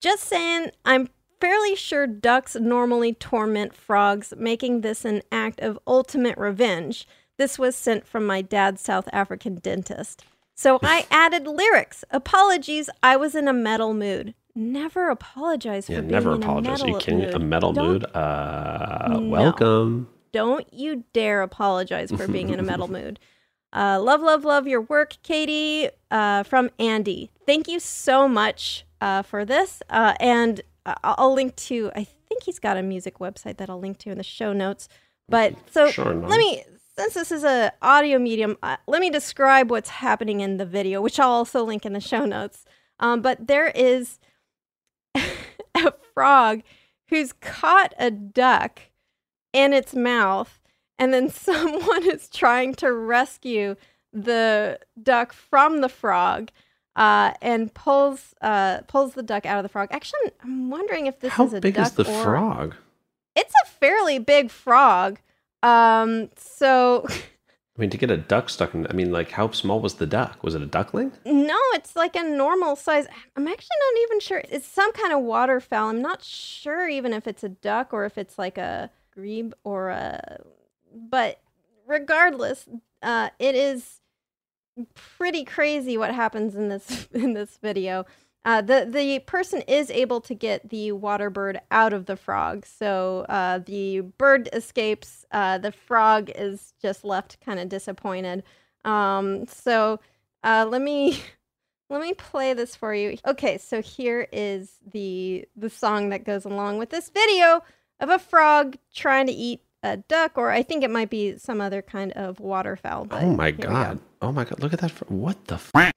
Just saying, I'm fairly sure ducks normally torment frogs, making this an act of ultimate revenge. This was sent from my dad's South African dentist. So I <laughs> added lyrics. Apologies, I was in a metal mood. Never apologize for Yeah, being never in apologize. a Are metal you kidding? mood. A metal Don't- mood? Uh, No. welcome. Don't you dare apologize for being in a metal <laughs> mood. Uh, love, love, love your work, Katie. Uh, from Andy. Thank you so much uh, for this. Uh, and I'll link to. I think he's got a music website that I'll link to in the show notes. But so Sure let me, since this is a audio medium, uh, let me describe what's happening in the video, which I'll also link in the show notes. Um, but there is <laughs> a frog who's caught a duck in its mouth, and then <laughs> someone is trying to rescue the duck from the frog. Uh, and pulls uh, pulls the duck out of the frog. Actually, I'm wondering if this How is a big duck is the or frog? it's a fairly big frog. Um, so <laughs> I mean, to get a duck stuck in, I mean, like, how small was the duck? Was it a duckling? no, it's like a normal size. I'm actually not even sure. It's some kind of waterfowl. I'm not sure even if it's a duck or if it's like a grebe or a. But regardless, uh, it is pretty crazy what happens in this <laughs> in this video. Uh, the the person is able to get the water bird out of the frog, so uh, the bird escapes. Uh, the frog is just left kind of disappointed. Um, so uh, let me <laughs> let me play this for you. Okay, so here is the the song that goes along with this video of a frog trying to eat a duck, or I think it might be some other kind of waterfowl. But Oh my go. god! Oh my god! Look at that! What the? F-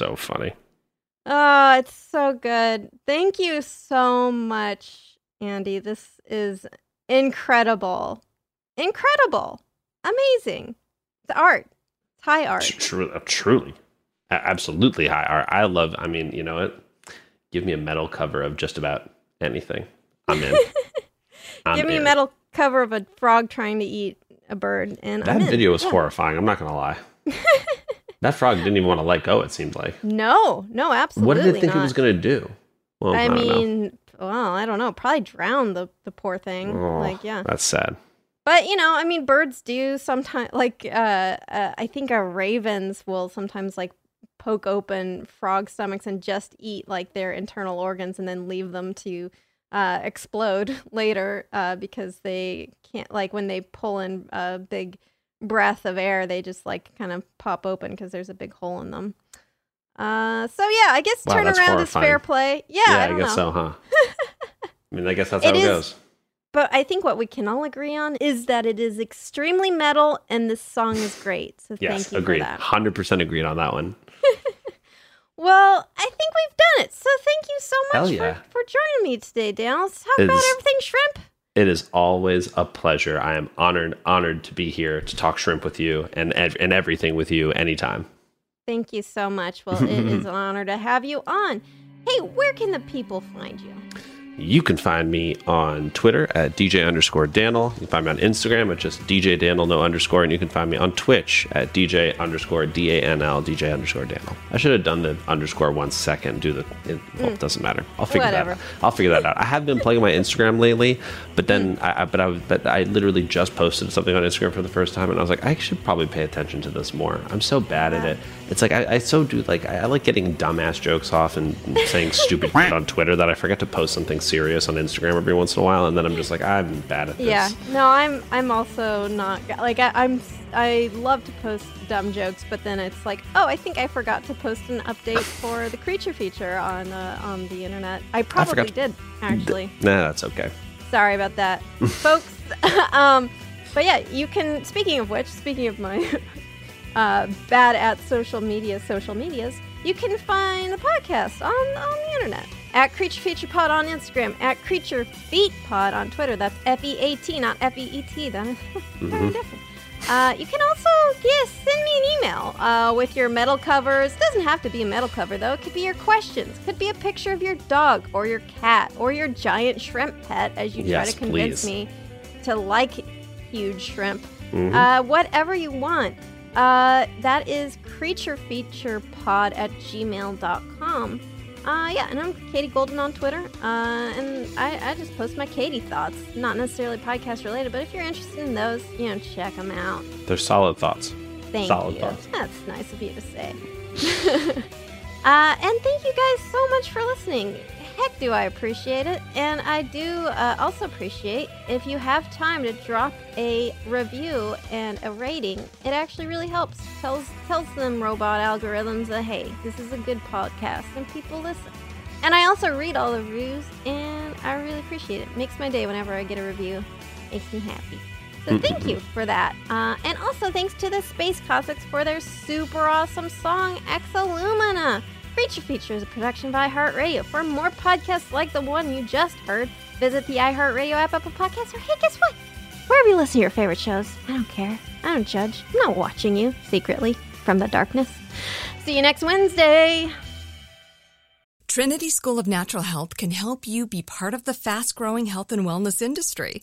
so funny. Oh, it's so good. Thank you so much, Andy. This is incredible. Incredible. Amazing. It's art. It's high art. Uh, truly, truly, absolutely high art. I love. I mean, you know what? Give me a metal cover of just about anything. I'm in. <laughs> I'm Give me a metal cover of a frog trying to eat a bird, and That video was Yeah. horrifying. I'm not gonna lie. <laughs> that frog didn't even want to let go. It seemed like. No, no, absolutely what did it think not. it was gonna do? Well, I, I, mean, well, I don't know. Probably drown the the poor thing. Oh, like, yeah. that's sad. But you know, I mean, birds do sometimes. Like, uh, uh, I think uh, ravens will sometimes like poke open frog stomachs and just eat like their internal organs and then leave them to uh, explode <laughs> later uh, because they can't. Like when they pull in a big breath of air, they just like kind of pop open because there's a big hole in them. Uh, so yeah, I guess Wow, turn around is fair play. Yeah, Yeah, I, I, guess know. so, huh? I mean, I guess that's <laughs> It how it is- goes. But I think what we can all agree on is that it is extremely metal and this song is great. So Yes, thank you agreed. for that. Hundred percent agreed on that one. <laughs> Well, I think we've done it. So thank you so much yeah. for, for joining me today. Let's talk It about everything shrimp. It is always a pleasure. I am honored, honored to be here to talk shrimp with you and and everything with you anytime. Thank you so much. Well, it is <laughs> an honor to have you on. Hey, where can the people find you? You can find me on Twitter at DJ underscore Daniel. You can find me on Instagram at just DJ Daniel, no underscore. And you can find me on Twitch at DJ underscore D A N L, DJ underscore Daniel. I should have done the underscore one second, do the, it, well, it doesn't matter. I'll figure Whatever. that out. I'll figure that out. I have been playing my Instagram lately, but then mm. I, I, but I, but I literally just posted something on Instagram for the first time and I was like, I should probably pay attention to this more. I'm so bad at it. It's like, I, I so do like, I, I like getting dumbass jokes off and saying stupid shit on Twitter that I forget to post something serious on Instagram every once in a while. And then I'm just like, I'm bad at this. Yeah, no, I'm I'm also not like I, I'm I love to post dumb jokes, but then it's like, oh, I think I forgot to post an update for the creature feature on uh, on the internet. I probably to- did actually. Nah, that's okay. Sorry about that, <laughs> folks. <laughs> um, but yeah, you can. Speaking of which, speaking of my <laughs> uh, bad at social media, social medias, you can find the podcast on on the internet. at Creature Feature Pod on Instagram, at Creature Feet Pod on Twitter. That's F E A T, not F E E T. Is <laughs> very different. Uh, you can also yes, send me an email uh, with your metal covers. It doesn't have to be a metal cover though. It could be your questions. It could be a picture of your dog or your cat or your giant shrimp pet as you Yes, try to convince please. me to like huge shrimp. Uh, whatever you want. Uh, that is creaturefeaturepod at gmail.com. Uh, yeah, and I'm Katie Golden on Twitter. Uh, and I, I just post my Katie thoughts. Not necessarily podcast related, but if you're interested in those, you know, check them out. They're solid thoughts. Thank Solid you. thoughts. That's nice of you to say. <laughs> uh, and thank you guys so much for listening. Heck, do I appreciate it. And I do uh, also appreciate if you have time to drop a review and a rating. It actually really helps. Tells tells them robot algorithms that hey, this is a good podcast and people listen. And I also read all the reviews and I really appreciate it. Makes my day whenever I get a review. Makes me happy. So <laughs> thank you for that. Uh, and also thanks to the Space Cossacks for their super awesome song, Exolumina. Creature Feature is a production by iHeartRadio. For more podcasts like the one you just heard, visit the iHeartRadio app, Apple Podcasts, or hey, guess what? Wherever you listen to your favorite shows. I don't care. I don't judge. I'm not watching you secretly from the darkness. See you next Wednesday. Trinity School of Natural Health can help you be part of the fast growing health and wellness industry.